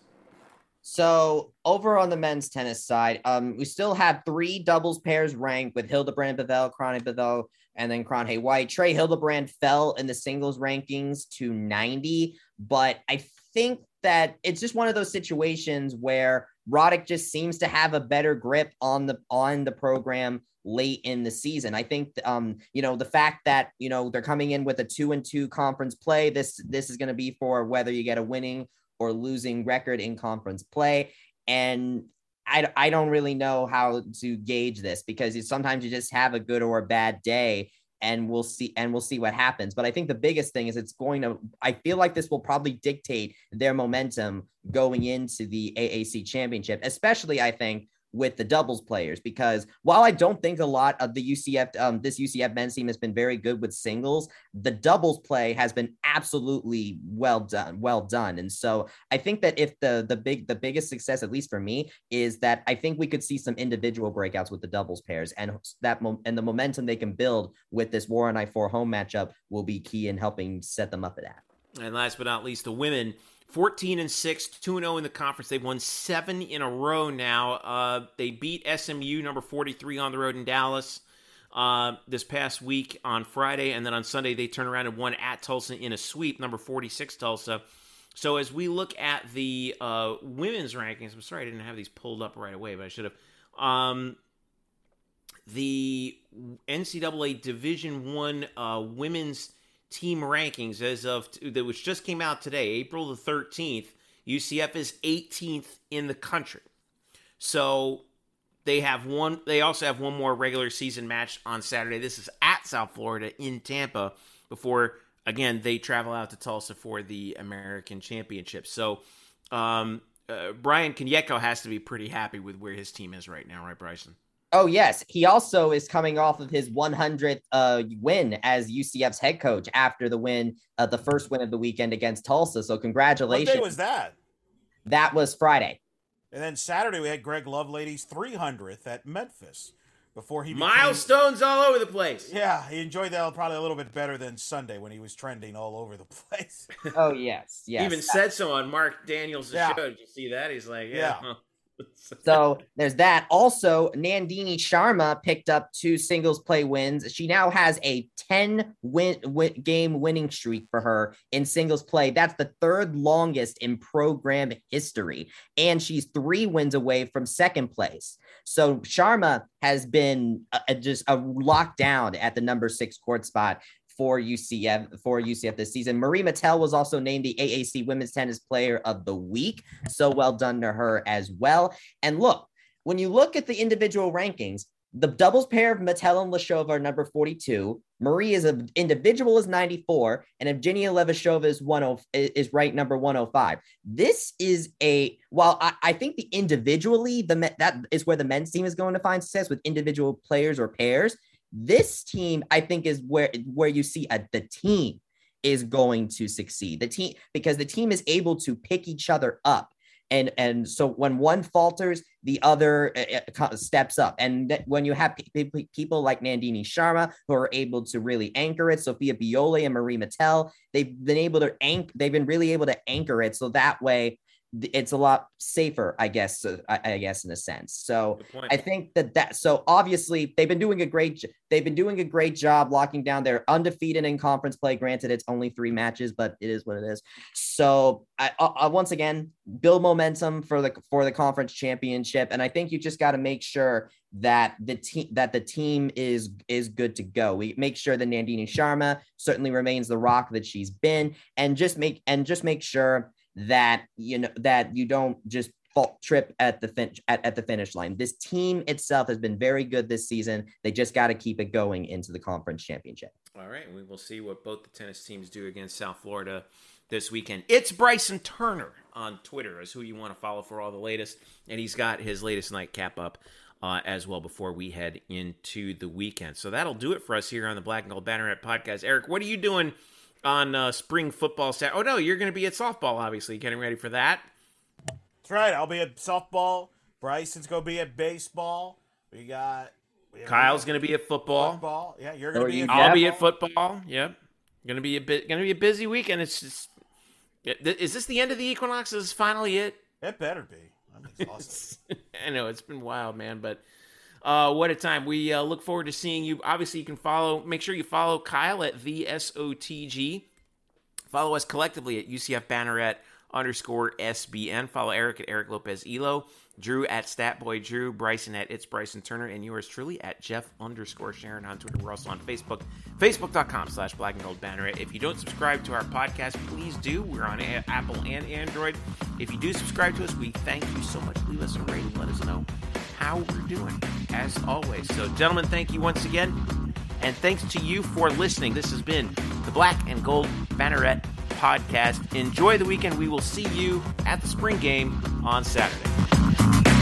So over on the men's tennis side, um, we still have three doubles pairs ranked with Hildebrand Bevel, Krone Bevel, and then Kronhe White. Trey Hildebrand fell in the singles rankings to 90, but I think that it's just one of those situations where Roddick just seems to have a better grip on the on the program late in the season. I think um, you know, the fact that, you know, they're coming in with a 2 and 2 conference play, this this is going to be for whether you get a winning or losing record in conference play. And I, I don't really know how to gauge this because you, sometimes you just have a good or a bad day and we'll see and we'll see what happens. But I think the biggest thing is it's going to I feel like this will probably dictate their momentum going into the AAC championship, especially I think with the doubles players because while I don't think a lot of the UCF um, this UCF men's team has been very good with singles, the doubles play has been absolutely well done, well done. And so I think that if the the big the biggest success, at least for me, is that I think we could see some individual breakouts with the doubles pairs, and that mo- and the momentum they can build with this War on I four home matchup will be key in helping set them up for that. And last but not least, the women 14 and 6, 2 0 in the conference. They've won seven in a row now. Uh, they beat SMU, number 43, on the road in Dallas uh, this past week on Friday. And then on Sunday, they turn around and won at Tulsa in a sweep, number 46 Tulsa. So as we look at the uh, women's rankings, I'm sorry I didn't have these pulled up right away, but I should have. Um, the NCAA Division One uh, women's team rankings as of which just came out today, April the 13th, UCF is 18th in the country. So they have one they also have one more regular season match on Saturday. This is at South Florida in Tampa before again they travel out to Tulsa for the American Championship. So um, uh, Brian Kanyeko has to be pretty happy with where his team is right now, right Bryson? Oh yes, he also is coming off of his 100th uh, win as UCF's head coach after the win, uh, the first win of the weekend against Tulsa. So congratulations. What day was that? That was Friday. And then Saturday we had Greg Lovelady's 300th at Memphis before he became, milestones all over the place. Yeah, he enjoyed that probably a little bit better than Sunday when he was trending all over the place. oh yes, yes. He even said so on Mark Daniels' yeah. show. Did you see that? He's like, yeah. yeah. so there's that. Also, Nandini Sharma picked up two singles play wins. She now has a 10 win, win, game winning streak for her in singles play. That's the third longest in program history. And she's three wins away from second place. So Sharma has been a, a, just uh, a lockdown at the number six court spot for UCF for UCF this season. Marie Mattel was also named the AAC Women's Tennis Player of the Week. So well done to her as well. And look, when you look at the individual rankings, the doubles pair of Mattel and Lashova are number 42. Marie is an individual is 94, and Evgenia Levashova is one oh, is right number 105. This is a while I, I think the individually the that is where the men's team is going to find success with individual players or pairs. This team, I think, is where where you see a, the team is going to succeed. The team because the team is able to pick each other up. And, and so when one falters, the other uh, steps up. And when you have people like Nandini Sharma who are able to really anchor it, Sophia Biole and Marie Mattel, they've been able to anchor. They've been really able to anchor it. So that way, it's a lot safer, I guess. Uh, I, I, guess in a sense. So I think that that. So obviously they've been doing a great. They've been doing a great job locking down. They're undefeated in conference play. Granted, it's only three matches, but it is what it is. So I, I once again build momentum for the for the conference championship, and I think you just got to make sure that the team that the team is is good to go. We make sure that Nandini Sharma certainly remains the rock that she's been, and just make and just make sure that you know that you don't just trip at the fin- at, at the finish line. This team itself has been very good this season. They just got to keep it going into the conference championship. All right, we will see what both the tennis teams do against South Florida this weekend. It's Bryson Turner on Twitter is who you want to follow for all the latest, and he's got his latest nightcap up. Uh, as well before we head into the weekend. So that'll do it for us here on the Black and Gold Banneret podcast. Eric, what are you doing on uh, spring football set. Oh no, you're going to be at softball, obviously, getting ready for that. That's right. I'll be at softball. Bryson's going to be at baseball. We got. We Kyle's going to be at football. Football. Yeah, you're going to be. At I'll be at football. Yep. Going to be a bit. Going to be a busy weekend. It's just. Is this the end of the equinox? Is this finally it? It better be. I'm exhausted. I know it's been wild, man, but uh, what a time. We uh, look forward to seeing you. Obviously, you can follow, make sure you follow Kyle at VSOTG. Follow us collectively at UCF Banneret underscore SBN. Follow Eric at Eric Lopez Elo. Drew at Statboy Drew, Bryson at It's Bryson Turner, and yours truly at Jeff underscore Sharon on Twitter. We're also on Facebook, facebook.com slash black and gold banneret. If you don't subscribe to our podcast, please do. We're on a- Apple and Android. If you do subscribe to us, we thank you so much. Leave us a rating. Let us know how we're doing, as always. So, gentlemen, thank you once again. And thanks to you for listening. This has been the Black and Gold Banneret podcast. Enjoy the weekend. We will see you at the spring game on Saturday.